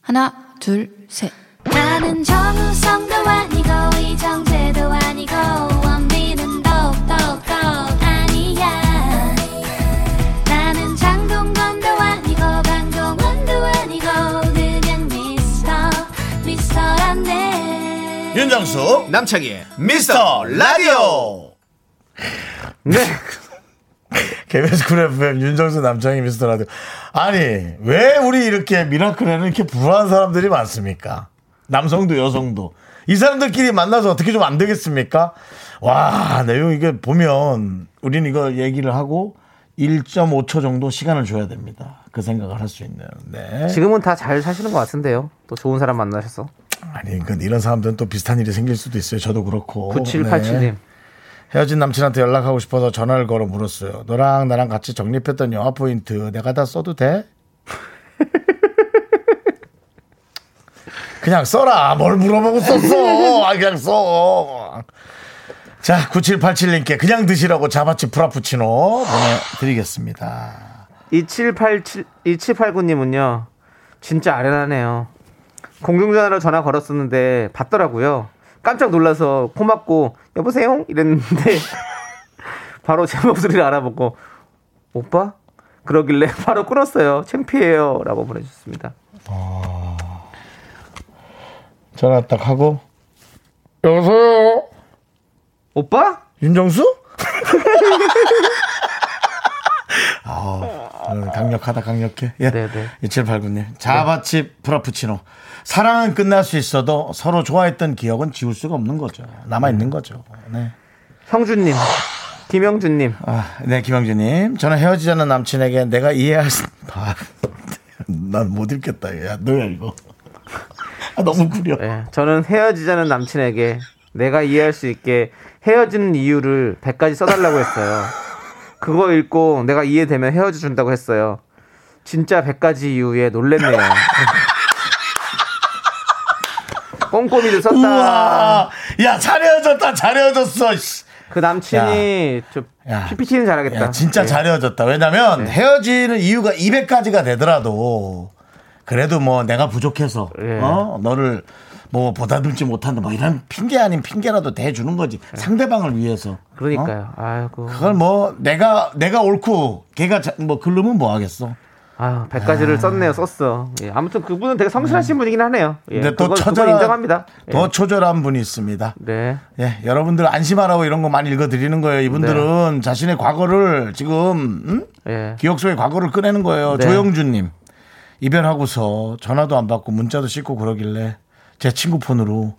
하나 둘 셋. 나는 정우성도 아니고 이정재도 아니고 윤정수, 남창희의 미스터 라디오. 네. KBS 쿨 FM 윤정수 남창희 미스터 라디오. 아니, 왜 우리 이렇게 미라클에는 이렇게 불안한 사람들이 많습니까? 남성도 여성도. 이 사람들끼리 만나서 어떻게 좀 안 되겠습니까? 와, 내용 이게 보면 우린 이거 얘기를 하고 1.5초 정도 시간을 줘야 됩니다. 그 생각을 할 수 있는. 네. 지금은 다 잘 사시는 것 같은데요. 또 좋은 사람 만나셔서. 아니, 그 이런 사람들은 또 비슷한 일이 생길 수도 있어요. 저도 그렇고. 9787님. 네. 헤어진 남친한테 연락하고 싶어서 전화를 걸어 물었어요. 너랑 나랑 같이 적립했던 영화 포인트 내가 다 써도 돼? <laughs> 그냥 써라. 뭘 물어보고 썼어. 아, 그냥 써. 자, 9787님께 그냥 드시라고 자바치 프라푸치노 보내드리겠습니다. 2787, 2789님은요, 진짜 아련하네요. 공중전화로 전화 걸었었는데, 받더라고요. 깜짝 놀라서 고맙고, 여보세요? 이랬는데, <laughs> 바로 제 목소리를 알아보고, 오빠? 그러길래 바로 끊었어요. 창피해요. 라고 보내주셨습니다. 전화 딱 하고 여보세요? 오빠? 윤정수? <laughs> 아, 음, 강력하다 강력해. 예. 네네. 2789님. 자바치 프라푸치노. 사랑은 끝날 수 있어도 서로 좋아했던 기억은 지울 수가 없는 거죠. 남아 있는 거죠. 네. 형준님, 김영준님, 아, 네, 김영주님. 저는 헤어지자는 남친에게 내가 이해할 수, 아, 난못 읽겠다. 야, 너야, 이거. 아, 너무 구려. 예, 저는 헤어지자는 남친에게 내가 이해할 수 있게 헤어지는 이유를 100가지 써달라고 했어요. 그거 읽고 내가 이해되면 헤어져 준다고 했어요. 진짜 100가지 이유에 놀랬네요. <laughs> 꼼꼼히도 썼다. 우와, 야, 잘 헤어졌다, 잘 헤어졌어. 씨. 그 남친이 저 야. PPT는 잘하겠다. 야, 진짜 예. 잘 헤어졌다. 왜냐면 헤어지는 이유가 200가지가 되더라도 그래도 뭐 내가 부족해서 예. 어? 너를 뭐 보다듬지 못한다. 뭐 이런 핑계 아닌 핑계라도 대주는 거지. 상대방을 위해서. 어? 그러니까요. 아이고. 그걸 뭐 내가 내가 옳고 걔가 자- 뭐 글르면 뭐 하겠어. 아, 100가지를 썼네요. 썼어. 예, 아무튼 그분은 되게 성실하신 분이긴 하네요. 예, 근데 또 그건, 처절한 인정합니다. 예. 더 초절한 분이 있습니다. 네. 예, 여러분들 안심하라고 이런 거 많이 읽어드리는 거예요. 이분들은 자신의 과거를 지금 음? 예. 기억 속의 과거를 꺼내는 거예요. 네. 조영준님 이별하고서 전화도 안 받고 문자도 씻고 그러길래 제 친구 폰으로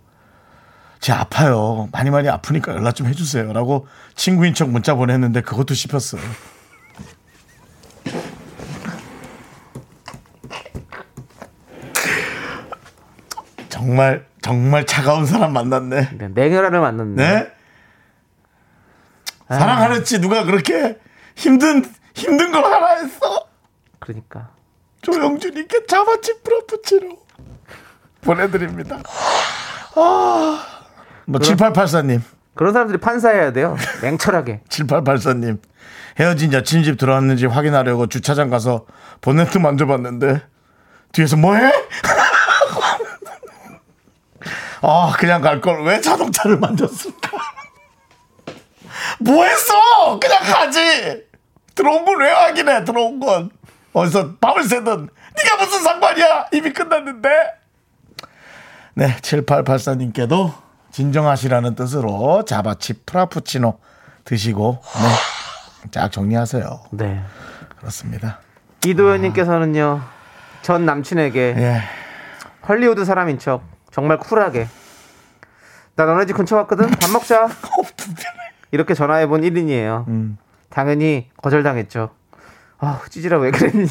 제 아파요. 많이 많이 아프니까 연락 좀 해주세요 라고 친구인 척 문자 보냈는데 그것도 씹혔어요. 정말 정말 차가운 사람 만났네. 네, 냉혈한을 만났네. 네? 사랑하랬지 누가 그렇게 힘든 힘든 걸 하라 했어? 그러니까. 조영준님께 자마치 프라푸치노 보내드립니다. 아, 뭐 7884님, 그런 사람들이 판사해야 돼요. 냉철하게. <laughs> 7884님 헤어진 여친 집 들어왔는지 확인하려고 주차장 가서 본네트 만져봤는데 뒤에서 뭐해? <laughs> 아 그냥 갈 걸 왜 자동차를 만졌을까? 뭐했어? 그냥 가지. 들어온 건 왜 확인해? 들어온 건 어디서 밤을 새든 네가 무슨 상관이야? 이미 끝났는데. 네, 7884님께도 진정하시라는 뜻으로 자바치 프라푸치노 드시고 네, 쫙 정리하세요. 네. 그렇습니다. 이도현님께서는요, 전 남친에게 예. 헐리우드 사람인 척 정말 쿨하게 나 너네 집 근처 왔거든 밥 먹자 <laughs> 이렇게 전화해본 1인이에요 음. 당연히 거절당했죠 아 찌질아 왜 그랬니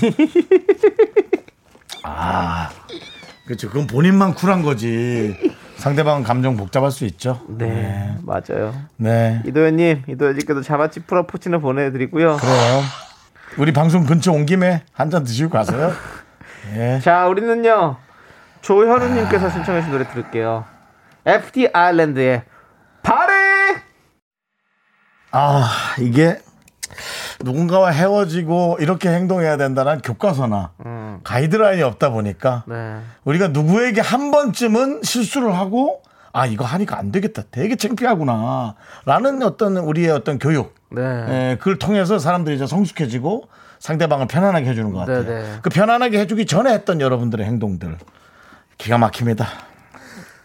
그렇죠. 그건 본인만 쿨한 거지. 상대방은 감정 복잡할 수 있죠. 네 맞아요 네. 이도현님 이도현님께도 자바치 프라푸치노 보내드리고요 그래요. 우리 방송 근처 온 김에 한 잔 드시고 가세요. 예. <laughs> 자 우리는요 조현우님께서 신청해주신 노래 들을게요 FT 아일랜드의 파리 아, 이게 누군가와 헤어지고 이렇게 행동해야 된다는 교과서나 가이드라인이 없다 보니까 네. 우리가 누구에게 한 번쯤은 실수를 하고 아, 이거 하니까 안 되겠다. 되게 창피하구나. 라는 어떤 우리의 어떤 교육. 네. 예, 그걸 통해서 사람들이 이제 성숙해지고 상대방을 편안하게 해주는 것 같아요. 네, 네. 그 편안하게 해주기 전에 했던 여러분들의 행동들. 기가 막힙니다.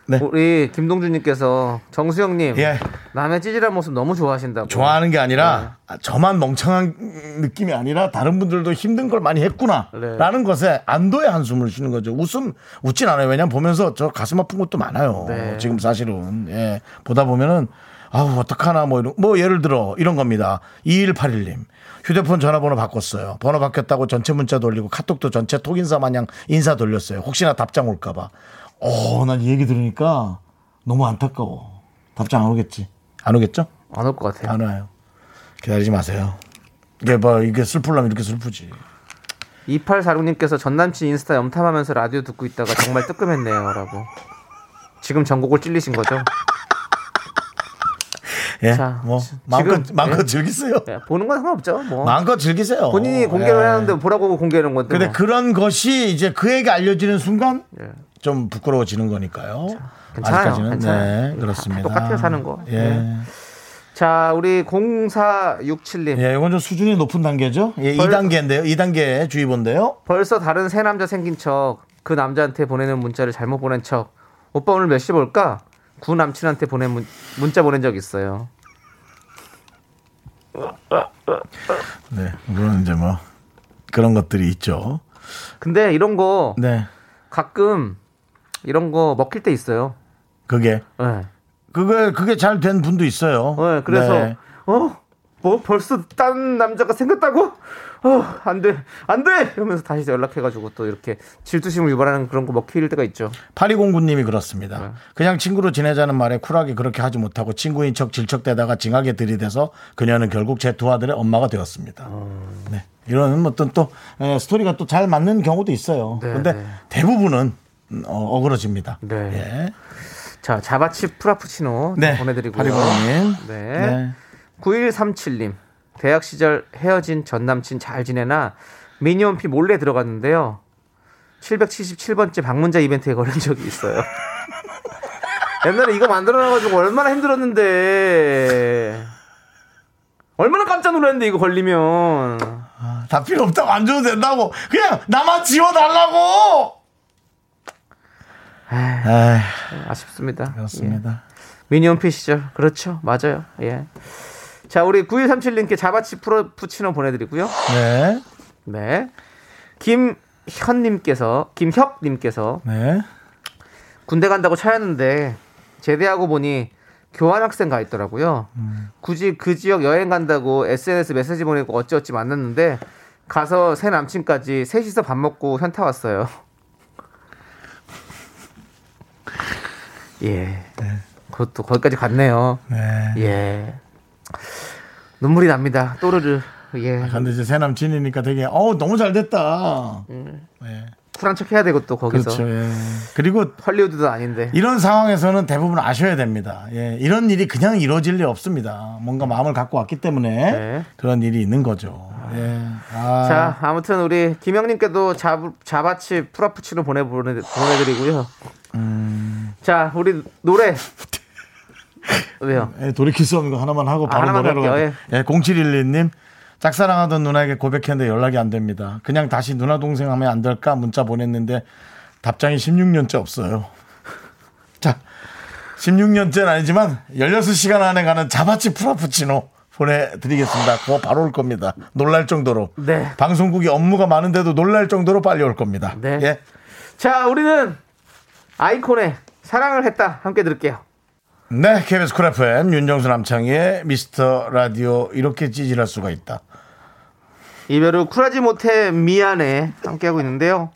네. 우리 김동준님께서 정수영님 예. 남의 찌질한 모습 너무 좋아하신다고 좋아하는 게 네. 아니라 아, 저만 멍청한 느낌이 아니라 다른 분들도 힘든 걸 많이 했구나 네. 라는 것에 안도의 한숨을 쉬는 거죠 웃음 웃진 않아요 왜냐면 보면서 저 가슴 아픈 것도 많아요 네. 지금 사실은 예. 보다 보면은 아우 어떡하나 뭐 이런 뭐 예를 들어 이런 겁니다 2181님 휴대폰 전화번호 바꿨어요 번호 바뀌었다고 전체 문자 돌리고 카톡도 전체 톡인사 마냥 인사 돌렸어요 혹시나 답장 올까봐 어 난 이 얘기 들으니까 너무 안타까워 답장 안 오겠지 안 오겠죠? 안 올 것 같아요 안 와요. 기다리지 마세요. 이게 뭐 이게 슬프려면 이렇게 슬프지. 2846님께서 전남친 인스타 염탐하면서 라디오 듣고 있다가 정말 뜨끔했네요 라고 지금 전곡을 찔리신 거죠 <laughs> 예, 자, 뭐 지- 마음껏 지금, 마음껏 예? 즐기세요. 네, 보는 건 상관없죠 뭐 마음껏 즐기세요. 본인이 공개를 예. 하는데 보라고 공개하는 건데 근데 뭐. 그런 것이 이제 그에게 알려지는 순간 예. 좀 부끄러워지는 거니까요. 괜찮아요. 아직까지는 괜찮아요. 네다 그렇습니다. 똑같아요, 사는 거. 예. 네. 자 우리 0467님 예, 이건 좀 수준이 높은 단계죠. 예, 벌- 2단계인데요. 2단계 주의보인데요. 벌써 다른 새 남자 생긴 척 그 남자한테 보내는 문자를 잘못 보낸 척 오빠 오늘 몇 시 볼까? 구 남친한테 보낸 문, 문자 보낸 적 있어요 네, 물론 이제 뭐 그런 것들이 있죠. 근데 이런 거 네, 가끔 이런 거 먹힐 때 있어요 그게 네. 그게 그게 잘 된 분도 있어요. 네, 그래서 네. 어 뭐 벌써 딴 남자가 생겼다고? 어, 안 돼, 안 돼! 이러면서 다시 연락해 가지고 또 이렇게 질투심을 유발하는 그런 거 먹힐 때가 있죠. 8209 님이 그렇습니다. 네. 그냥 친구로 지내자는 말에 쿨하게 그렇게 하지 못하고 친구인 척 질척대다가 징하게 들이대서 그녀는 결국 제 두 아들의 엄마가 되었습니다. 어. 네. 이런 어떤 또 에, 스토리가 또 잘 맞는 경우도 있어요. 네, 근데 네. 대부분은 음, 어, 어그러집니다. 네. 예. 자, 자바치 프라푸치노 네. 보내드리고요. 8209님. 네. 네. 9137님. 대학 시절 헤어진 전 남친 잘 지내나 미니홈피 몰래 들어갔는데요. 777번째 방문자 이벤트에 걸린 적이 있어요. <laughs> 옛날에 이거 만들어놔가지고 얼마나 힘들었는데. 얼마나 깜짝 놀랐는데 이거 걸리면. 다 필요 없다고 안 줘도 된다고 그냥 나만 지워달라고. 에이, 아쉽습니다. 예. 그렇습니다. 미니홈피 시절. 그렇죠. 맞아요. 예. 자, 우리 9137님께 자바치 프로 푸치노 보내드리고요. 네. 네. 김현님께서, 김혁님께서 네. 군대 간다고 차였는데 제대하고 보니 교환학생 가 있더라고요. 굳이 그 지역 여행 간다고 SNS 메시지 보내고 어찌어찌 만났는데 가서 새 남친까지 셋이서 밥 먹고 현타 왔어요. 예. 그것도 거기까지 갔네요. 네. 예. 눈물이 납니다. 또르르. 예. 근데 이제 새 남친이니까 되게 어 너무 잘 됐다. 네. 쿨한 척 해야 되고 또 거기서 그렇죠. 예. 그리고 헐리우드도 아닌데. 이런 상황에서는 대부분 아셔야 됩니다. 예. 이런 일이 그냥 이루어질 리 없습니다. 뭔가 마음을 갖고 왔기 때문에 네. 그런 일이 있는 거죠. 예. 아, 자, 아무튼 우리 김영님께도 자, 자바치 프라푸치노 보내, 보내드리고요. 음. 자, 우리 노래. <laughs> 왜요? 예, 돌이킬 수 없는 거 하나만 하고 바로 하나만 노래로 할게요. 가요. 예, 0711님. 짝사랑하던 누나에게 고백했는데 연락이 안 됩니다. 그냥 다시 누나 동생 하면 안 될까 문자 보냈는데 답장이 16년째 없어요. <laughs> 자, 16년째는 아니지만 16시간 안에 가는 자바치 프라푸치노 보내드리겠습니다. 그거 바로 올 겁니다. 놀랄 정도로. 네. 방송국이 업무가 많은데도 놀랄 정도로 빨리 올 겁니다. 네. 예. 자, 우리는 아이콘의 사랑을 했다. 함께 들을게요. 네, KBS 쿨 FM 윤정수 남창희의 미스터 라디오 이렇게 찌질할 수가 있다. 이별 후 쿨하지 못해 미안해. 함께하고 있는데요.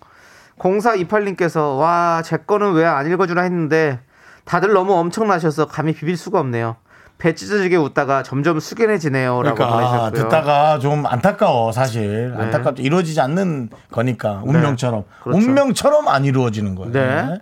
0428님께서 와, 제 거는 왜 안 읽어주나 했는데 다들 너무 엄청나셔서 감히 비빌 수가 없네요. 배 찢어지게 웃다가 점점 숙연해지네요. 라고 그러니까 보내셨고요. 듣다가 좀 안타까워 사실 네. 안타깝죠 이루어지지 않는 거니까 운명처럼 그렇죠. 운명처럼 안 이루어지는 거예요. 네.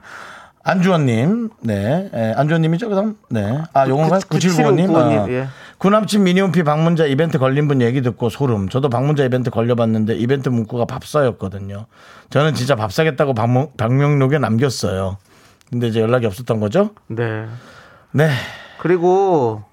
안주원님, 네, 예, 안주원님이죠, 그다음, 네, 아, 요건가? 구- 9795님, 9795님, 아, 예. 구남친 미니홈피 방문자 이벤트 걸린 분 얘기 듣고 소름. 저도 방문자 이벤트 걸려봤는데 이벤트 문구가 밥사였거든요. 저는 진짜 밥 사겠다고 방문, 방명록에 남겼어요. 근데 이제 연락이 없었던 거죠? 네. 네, 그리고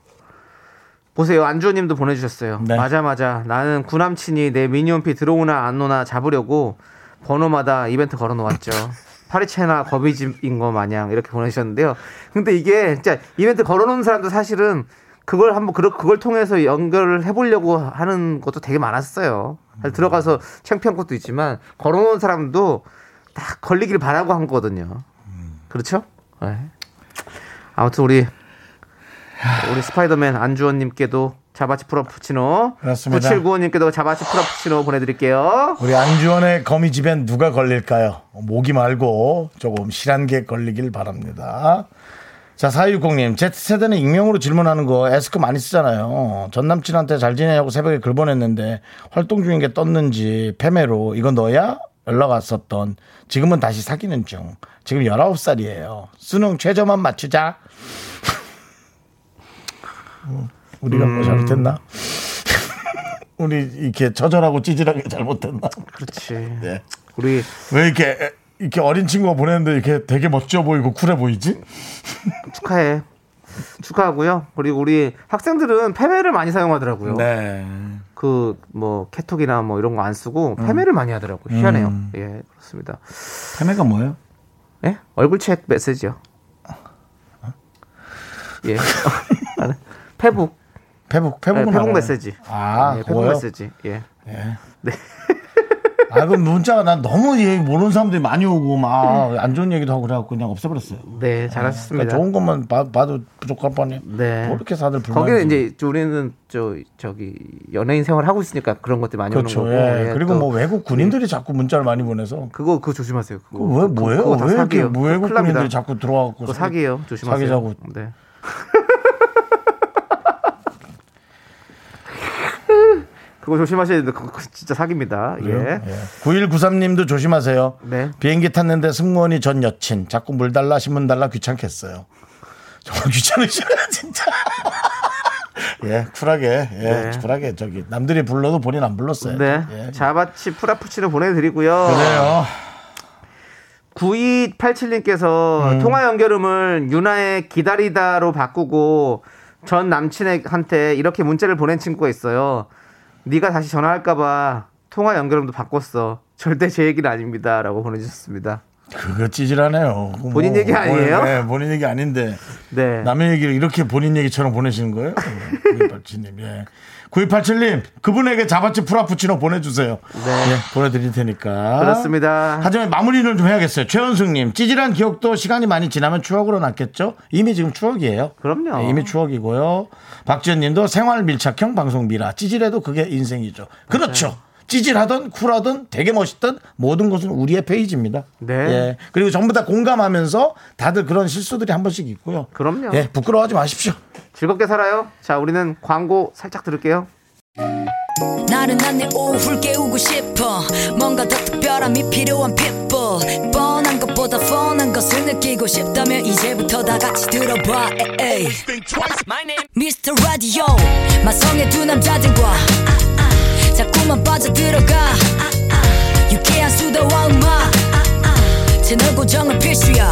보세요 안주호님도 보내주셨어요. 네. 맞아 맞아 나는 구남친이 내 미니홈피 들어오나 안 오나 잡으려고 번호마다 이벤트 걸어놓았죠. <laughs> 파리채나 거미집인 거 마냥 이렇게 보내주셨는데요. 근데 이게 진짜 이벤트 걸어놓은 사람도 사실은 그걸 한번 그걸, 통해서 연결을 해보려고 하는 것도 되게 많았어요. 들어가서 창피한 것도 있지만 걸어놓은 사람도 딱 걸리길 바라고 한 거거든요. 그렇죠? 네. 아무튼 우리 우리 스파이더맨 안주원님께도 자바치 프로푸치노 그렇습니다. 9795님께도 자바치 프로푸치노 보내드릴게요 우리 안주원의 거미 집엔 누가 걸릴까요? 모기 말고 조금 실한 게 걸리길 바랍니다. 자, 4260님, Z세대는 익명으로 질문하는 거 에스크 많이 쓰잖아요. 전 남친한테 잘 지내냐고 새벽에 글 보냈는데 활동 중인 게 떴는지 패매로 이건 너야? 연락 왔었던 지금은 다시 사귀는 중. 지금 19살이에요. 수능 최저만 맞추자. <laughs> 어, 우리가 뭐 잘못했나? <laughs> 우리 이렇게 처절하고 찌질하게 잘못했나? 그렇지 <laughs> 네. 우리 왜 이렇게 이렇게 어린 친구가 보냈는데 이렇게 되게 멋져 보이고 쿨해 보이지? <laughs> 축하해 축하하고요 그리고 우리 학생들은 패매를 많이 사용하더라고요 네. 그 뭐 캐톡이나 뭐 이런 거 안 쓰고 패매를 많이 하더라고요 희한해요 음. 예 그렇습니다 헤매가 뭐예요? 예? 얼굴 챗 메시지요 예 페북 페북 네, 페북은 페북. 메시지 아, 예, 페북? 메시지 예 예. 네. <laughs> 아, 그 문자가 난 너무 얘기 모르는 사람들이 많이 오고 막 안 좋은 얘기도 하고 그래갖고 그냥 없애버렸어요. 네, 잘하셨습니다. 그러니까 좋은 것만 봐, 봐도 부족할 뻔해. 네. 뭐 이렇게 다들 불만. 거기는 이제 우리는 저 저기 연예인 생활 하고 있으니까 그런 것들이 많이 그렇죠. 오는 거고. 예. 예, 그리고 또뭐 외국 군인들이 자꾸 문자를 많이 보내서 그거 그거 조심하세요. 그거, 그거 왜 뭐예요? 그거 다왜 이렇게. 외국. 군인들이 자꾸 들어와갖고 그거 사기- 사기예요. 조심하세요. 사기자고 네. <laughs> 그거 조심하셔야 되는데 그거 진짜 사기입니다. 예. 9193님도 조심하세요. 네. 비행기 탔는데 승무원이 전 여친 자꾸 물 달라 신문 달라 귀찮겠어요. 정말 귀찮으시네요 <laughs> 진짜. 예, 쿨하게, 예, 네. 쿨하게 저기 남들이 불러도 본인 안 불렀어요. 네. 예. 자바치 프라푸치노 보내드리고요. 그래요. 9287님께서 음. 통화 연결음을 유나의 기다리다로 바꾸고 전 남친한테 이렇게 문자를 보낸 친구가 있어요. 네가 다시 전화할까봐 통화 연결음도 바꿨어. 절대 제 얘기는 아닙니다라고 보내주셨습니다. 그거 찌질하네요. 본인 뭐, 얘기 아니에요? 네, 본인 얘기 아닌데 네. 남의 얘기를 이렇게 본인 얘기처럼 보내시는 거예요? 9287님, 예. 9287님, 그분에게 자바치 프라푸치노 보내주세요. 네. 보내드릴 테니까. 그렇습니다. 하지만 마무리를 좀 해야겠어요. 최현숙님, 찌질한 기억도 시간이 많이 지나면 추억으로 남겠죠? 이미 지금 추억이에요. 그럼요. 네, 이미 추억이고요. 박지현 님도 생활 밀착형 방송 미라. 찌질해도 그게 인생이죠. 그렇죠. 찌질하던 쿨하던 되게 멋있던 모든 것은 우리의 페이지입니다. 네. 예. 그리고 전부 다 공감하면서 다들 그런 실수들이 한 번씩 있고요. 그럼요. 예, 부끄러워하지 마십시오. 즐겁게 살아요. 자, 우리는 광고 살짝 들을게요. 나른한 내 오후를 깨우고 싶어 뭔가 더 특별함이 필요한 people 뻔한 것보다 뻔한 것을 느끼고 싶다면 이제부터 다 같이 들어봐 에이. Mr. Radio 마성의 두 남자들과 자꾸만 빠져들어가 유쾌한 수다와 음악 채널 고정은 필수야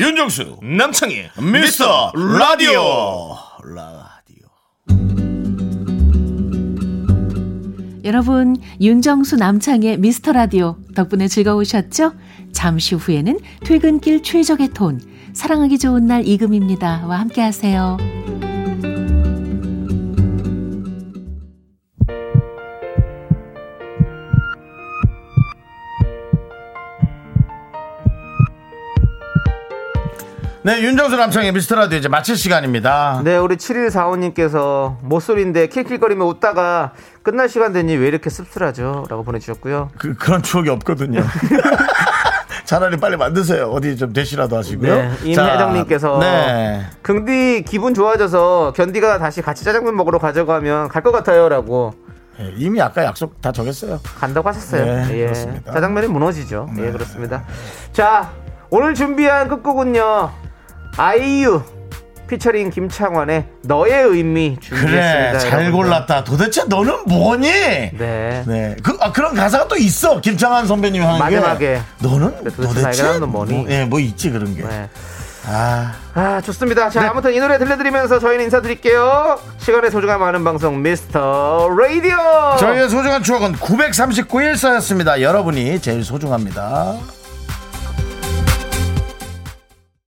윤정수, 남창희, 미스터 라디오. 라디오. 여러분, 윤정수 남창의 미스터 라디오 덕분에 즐거우셨죠? 잠시 후에는 퇴근길 최적의 톤, 사랑하기 좋은 날 이금입니다와 함께 하세요. 네, 윤정수 남창희 미스터 라디오 이제 마칠 시간입니다. 네, 우리 7145님께서 못소리인데 킬킬거리며 웃다가 끝날 시간 되니 왜 이렇게 씁쓸하죠? 라고 보내주셨고요. 그, 그런 추억이 없거든요. <laughs> 차라리 빨리 만드세요. 어디 좀 대시라도 하시고요. 네, 자, 임혜정님께서 네. 긍디 기분 좋아져서 견디가 다시 같이 짜장면 먹으러 가져가면 갈 것 같아요. 라고 예, 이미 아까 약속 다 정했어요. 간다고 하셨어요. 네, 예. 그렇습니다. 짜장면이 무너지죠. 예, 그렇습니다. 자, 오늘 준비한 끝곡은요. 아이유 피처링 김창완의 너의 의미 준비했습니다. 그래, 잘 여러분들. 골랐다. 도대체 너는 뭐니? 네. 네. 그, 아, 그런 가사가 또 있어. 김창완 선배님이 하는 마지막에. 게. 너는 도대체 도대체, 뭐니? 뭐, 예, 뭐 있지 그런 게. 네. 아, 아, 좋습니다. 자, 네. 아무튼 이 노래 들려드리면서 저희는 인사드릴게요. 시간의 소중함 많은 방송 미스터 라디오. 저희의 소중한 추억은 939일 쌓였습니다. 여러분이 제일 소중합니다.